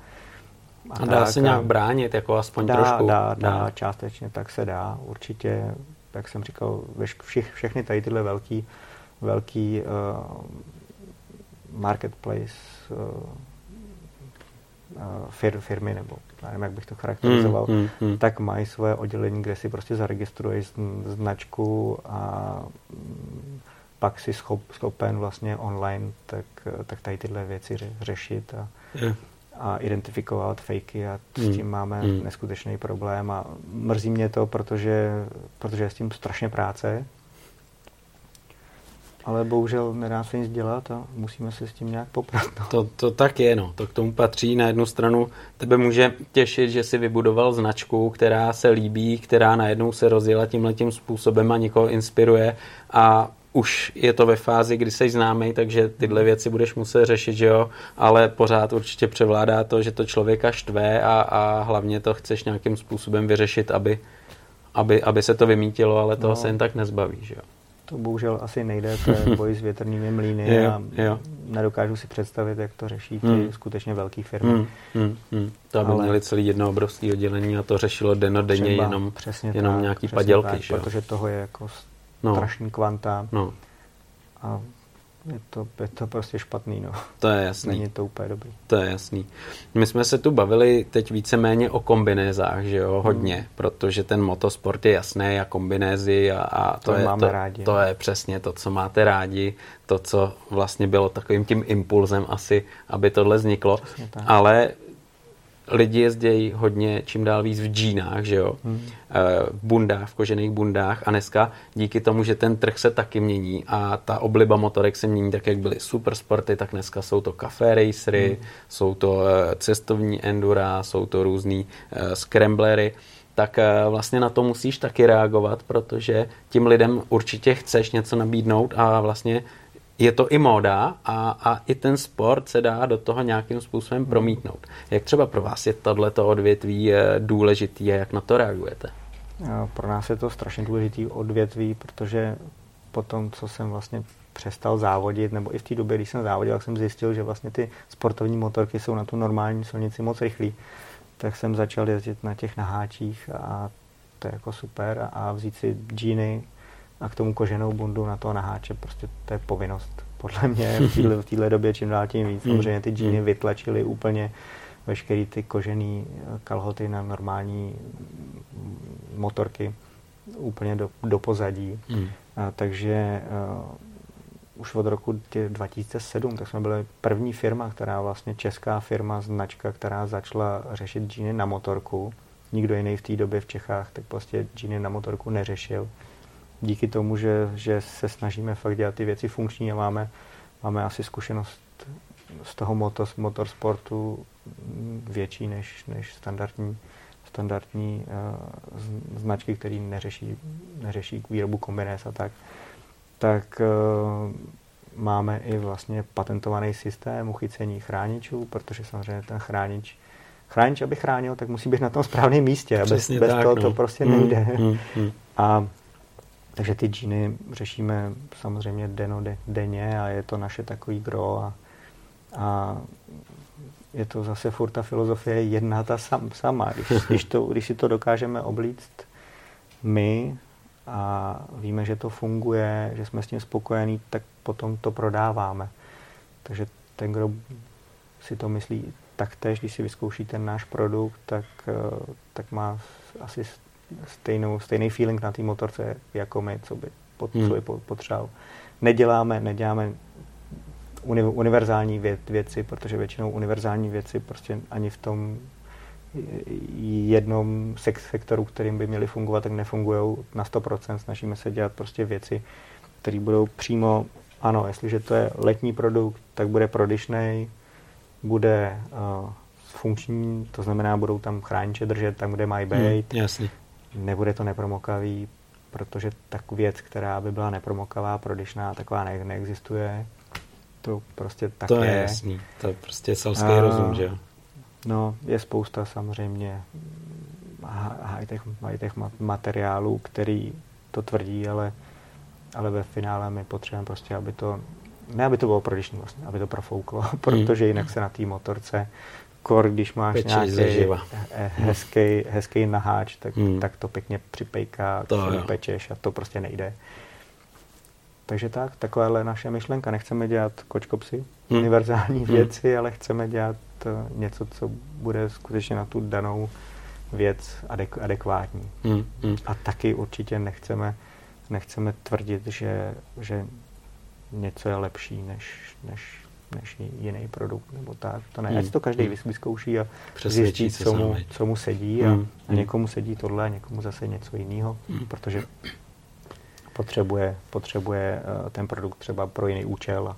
a, a dá tak, se nějak bránit, jako aspoň dá, trošku? Dá, dá, dá, částečně tak se dá. Určitě, jak jsem říkal, všich, všechny tady tyhle velký, velký uh, marketplace uh, fir, firmy, nebo nevím, jak bych to charakterizoval, mm, mm, mm. tak mají svoje oddělení, kde si prostě zaregistruješ značku a mm, pak si schop, schopen vlastně online tak, tak tady tyhle věci ře, řešit a, yeah a identifikovat fakey a s hmm. tím máme hmm. neskutečný problém a mrzí mě to, protože, protože je s tím strašně práce, ale bohužel nedá se nic dělat a musíme se s tím nějak poprat. No. To, to tak je, no. To k tomu patří. Na jednu stranu tebe může těšit, že si vybudoval značku, která se líbí, která najednou se rozjela tímhletím způsobem a někoho inspiruje a už je to ve fázi, kdy jsi známý, takže tyhle hmm. věci budeš muset řešit, že jo, ale pořád určitě převládá to, že to člověka štve a, a hlavně to chceš nějakým způsobem vyřešit, aby, aby, aby se to vymítilo, ale toho no. se jen tak nezbaví, že jo. To bohužel asi nejde, to je boj s větrnými mlýny Jo, a jo. nedokážu si představit, jak to řeší ty Hmm. skutečně velké firmy. Hmm, hmm, hmm. To aby Ale- měli celý jedno obrovské oddělení a to řešilo denodenně jenom, přesně jenom tak, nějaký padělky, tak, že jo? protože toho je jako No. strašný kvanta No, a je to, je to prostě špatný, no. to je jasný. Není to úplně dobrý. To je jasný. My jsme se tu bavili teď víceméně o kombinézách, že jo, hodně, Hmm. protože ten motosport je jasný a kombinézy a, a to, To je, máme to, rádi. to je přesně to, co máte rádi, to, co vlastně bylo takovým tím impulzem asi, aby tohle vzniklo. Ale lidi jezdějí hodně čím dál víc v džínách, že jo, Hmm. Eh, v bundách, v kožených bundách a dneska díky tomu, že ten trh se taky mění a ta obliba motorek se mění tak, jak byly supersporty, tak dneska jsou to café racery, Hmm. jsou to eh, cestovní endura, jsou to různý eh, scramblery, tak vlastně na to musíš taky reagovat, protože tím lidem určitě chceš něco nabídnout a vlastně je to i móda a, a i ten sport se dá do toho nějakým způsobem promítnout. Jak třeba pro vás je tohleto odvětví eh, důležitý a jak na to reagujete? A Pro nás je to strašně důležitý odvětví, protože po tom, co jsem vlastně přestal závodit, nebo i v té době, když jsem závodil, tak jsem zjistil, že vlastně ty sportovní motorky jsou na tu normální silnici moc rychlý. Tak jsem začal jezdit na těch naháčích a to je jako super a vzít si džíny a k tomu koženou bundu na toho naháče, prostě to je povinnost. Podle mě v téhle, v téhle době čím dál tím víc. Hmm. Samozřejmě ty džíny Hmm. vytlačily úplně veškerý ty kožený eh, kalhoty na normální mm, motorky úplně do, do pozadí. Hmm. A, takže uh, už od roku tě- 2007, tak jsme byli první firma, která vlastně česká firma, značka, která začala řešit džíny na motorku. Nikdo jiný v té době v Čechách tak prostě džíny na motorku neřešil. Díky tomu, že, že se snažíme fakt dělat ty věci funkční a máme, máme asi zkušenost z toho motos, motorsportu mm, větší než, než standardní, standardní uh, značky, které neřeší, neřeší výrobu kombinéz a tak, tak uh, máme i vlastně patentovaný systém uchycení chráničů, protože samozřejmě ten chránič, chránič, aby chránil, tak musí být na tom správném místě a bez, Přesně bez tak, toho no. to prostě Hmm, nejde. hmm, hmm. A takže ty džíny řešíme samozřejmě deno, de, denně a je to naše takový gro a, a je to zase furt ta filozofie jedna ta sam, sama. Když, když, to, když si to dokážeme oblíct my a víme, že to funguje, že jsme s tím spokojení, tak potom to prodáváme. Takže ten, kdo si to myslí taktéž, když si vyzkouší ten náš produkt, tak, eh, tak má asi stejnou, stejný feeling na té motorce jako my, co by, pot, Hmm. co by po- potřeboval. Neděláme, neděláme uni, univerzální věc, věci, protože většinou univerzální věci prostě ani v tom jednom sek- sektoru, kterým by měly fungovat, tak nefungují na 100%. Snažíme se dělat prostě věci, které budou přímo, ano, jestliže to je letní produkt, tak bude prodyšnej, bude uh, funkční, to znamená, budou tam chrániče držet tam, kde mají být, Hmm, jasně. Nebude to nepromokavý, protože tak věc, která by byla nepromokavá, prodyšná, taková ne- neexistuje. To prostě tak to je, je. jasný. To je prostě selský A- rozum, že jo? No, je spousta samozřejmě high-tech, high-tech ma- materiálů, který to tvrdí, ale, ale ve finále my potřebujeme prostě, aby to, ne aby to bylo prodyšný vlastně, aby to profouklo, protože jinak se na té motorce kor, když máš Pečeš nějaký zaživa. he- hezký, hezký naháč, tak, Hmm. tak to pěkně připejká, To pečeš a to prostě nejde. Takže tak, takováhle naše myšlenka. Nechceme dělat kočkopsy, Hmm. hmm. univerzální Hmm. věci, ale chceme dělat eh, něco, co bude skutečně na tu danou věc adek- adekvátní. Hmm, hmm. A taky určitě nechceme, nechceme tvrdit, že, že něco je lepší než, než, než jiný produkt nebo tak. To ne. Hmm. Ať to každý Hmm. vyzkouší a Přesvědčí zjistí, se co mu, co mu sedí a, Hmm. a někomu sedí tohle a někomu zase něco jiného, Hmm. protože potřebuje, potřebuje eh, ten produkt třeba pro jiný účel a,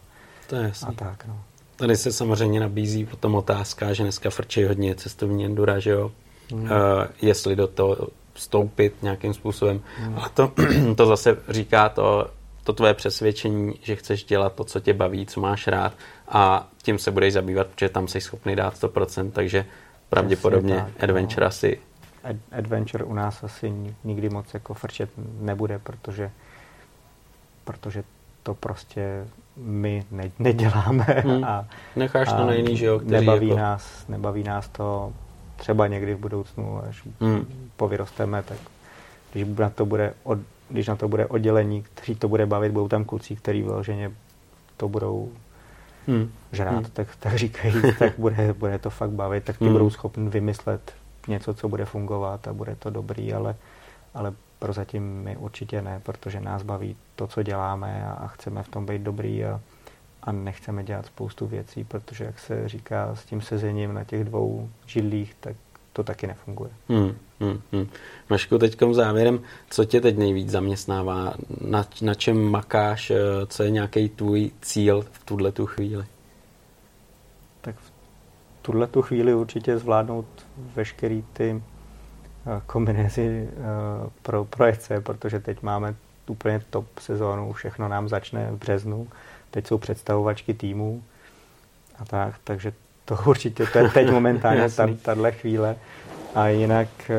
To je a tak. No. Tady se samozřejmě nabízí potom otázka, že dneska frčí hodně cestovní endura, že jo? Hmm. Uh, jestli do toho vstoupit nějakým způsobem. Hmm. A to, to zase říká to, to tvoje přesvědčení, že chceš dělat to, co tě baví, co máš rád a tím se budeš zabývat, protože tam jsi schopný dát 100%, takže pravděpodobně tak, no. adventure asi Ad- Adventure u nás asi ni- nikdy moc jako frčet nebude, protože protože to prostě my ne, neděláme hmm. a, Necháš to a na jiný, že jo, nebaví, jako... nás, nebaví nás to třeba někdy v budoucnu, až hmm. povyrosteme, tak když na to bude, od, když na to bude oddělení, kteří to bude bavit, budou tam kluci, který vyloženě to budou hmm. žrát, hmm. tak, tak říkají, tak bude, bude to fakt bavit, tak ti hmm. budou schopni vymyslet něco, co bude fungovat a bude to dobrý, ale, ale prozatím my určitě ne, protože nás baví to, co děláme a, a chceme v tom být dobrý a, a nechceme dělat spoustu věcí, protože jak se říká s tím sezením na těch dvou židlích, tak to taky nefunguje. Hmm, hmm, hmm. Mašku, teďkom závěrem, co tě teď nejvíc zaměstnává? Na, na čem makáš? Eh, co je nějaký tvůj cíl v tuhle tu chvíli? Tak v tuhle tu chvíli určitě zvládnout veškerý ty eh, kombinézy eh, pro projekce, protože teď máme úplně top sezónu, všechno nám začne v březnu, teď jsou představovačky týmů a tak, takže to určitě, to je teď momentálně tahle chvíle. A jinak, eh,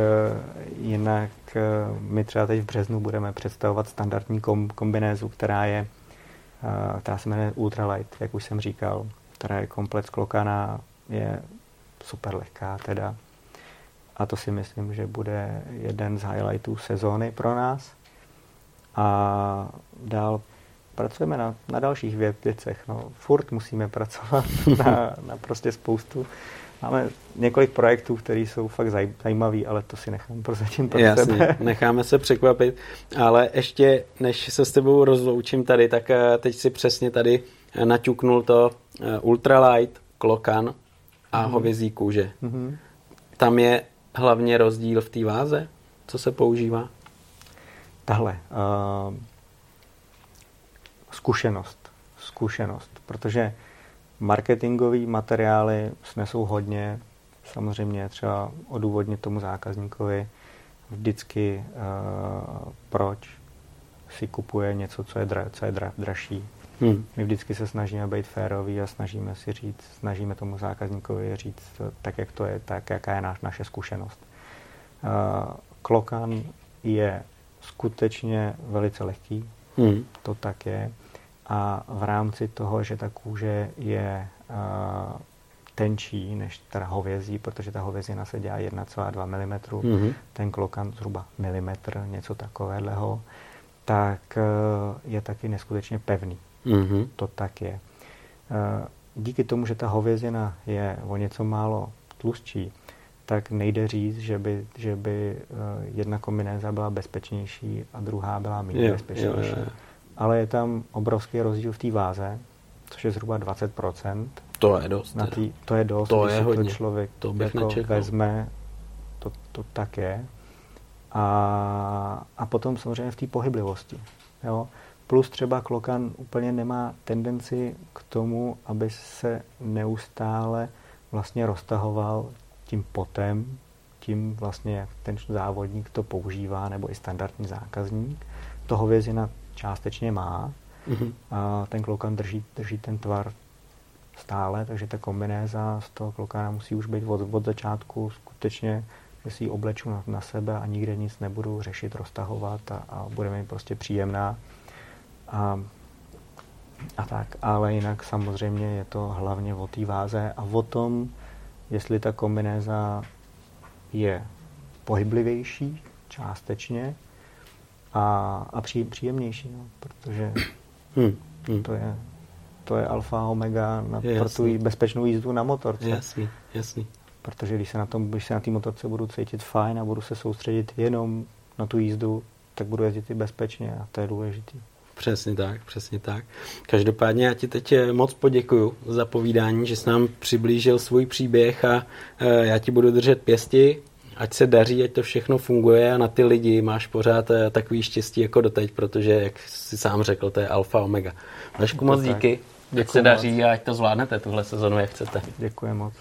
jinak eh, my třeba teď v březnu budeme představovat standardní kom, kombinézu, která je, eh, která se jmenuje Ultralight, jak už jsem říkal, která je komplet sklokaná, je super lehká teda. A to si myslím, že bude jeden z highlightů sezóny pro nás. A dál pracujeme na, na dalších věcech. No. Furt musíme pracovat na, na prostě spoustu. Máme několik projektů, které jsou fakt zaj, zajímavý, ale to si nechám prozatím pro Jasně, sebe. necháme se překvapit. Ale ještě, než se s tebou rozloučím tady, tak eh, teď si přesně tady eh, naťuknul to eh, ultralight, klokan a mm-hmm. hovězí kůže. Mm-hmm. Tam je hlavně rozdíl v té váze? Co se používá? Tahle. Uh zkušenost. Zkušenost, protože marketingové materiály snesou hodně, samozřejmě třeba odůvodnit tomu zákazníkovi vždycky uh, proč si kupuje něco, co je, dra, co je dra, dražší. Hmm. My vždycky se snažíme být féroví a snažíme si říct, snažíme tomu zákazníkovi říct tak, jak to je, tak, jaká je naš, naše zkušenost. Uh, klokan je skutečně velice lehký, hmm. to tak je a v rámci toho, že ta kůže je uh, tenčí než ta hovězí, protože ta hovězina se dělá 1,2 mm, mm-hmm. ten klokan zhruba milimetr, něco takového, tak uh, je taky neskutečně pevný. Mm-hmm. To tak je. Uh, díky tomu, že ta hovězina je o něco málo tlustší, tak nejde říct, že by, že by uh, jedna kombinéza byla bezpečnější a druhá byla méně bezpečnější. Jo, jo, jo ale je tam obrovský rozdíl v té váze, což je zhruba 20%. To je dost. Na tý, to je dost, to je hodně. to člověk to jako vezme, to, to tak je. A, a potom samozřejmě v té pohyblivosti. Jo? Plus třeba klokan úplně nemá tendenci k tomu, aby se neustále vlastně roztahoval tím potem, tím vlastně, jak ten závodník to používá, nebo i standardní zákazník. To hovězina částečně má. Mm-hmm. A ten klokan drží, drží ten tvar stále, takže ta kombinéza z toho klokana musí už být od, od začátku skutečně, že si ji obleču na, na sebe a nikde nic nebudu řešit, roztahovat a, a bude mi prostě příjemná. A, a tak, ale jinak samozřejmě je to hlavně o té váze a o tom, jestli ta kombinéza je pohyblivější částečně, a, a pří, příjemnější, no, protože hmm, hmm. to je to je alfa omega na, pro tu bezpečnou jízdu na motorce. Jasný, jasný. Protože když se na tom, když se na té motorce budu cítit fajn a budu se soustředit jenom na tu jízdu, tak budu jezdit i bezpečně a to je důležitý. Přesně tak, přesně tak. Každopádně já ti teď eh, moc poděkuju za povídání, že jsi nám přiblížil svůj příběh a eh, já ti budu držet pěsti, ať se daří, ať to všechno funguje a na ty lidi máš pořád eh, takový štěstí jako doteď, protože, jak jsi sám řekl, to je alfa omega. Vašku moc díky, ať se daří a ať to zvládnete tuhle sezonu, jak chcete. Děkuji moc.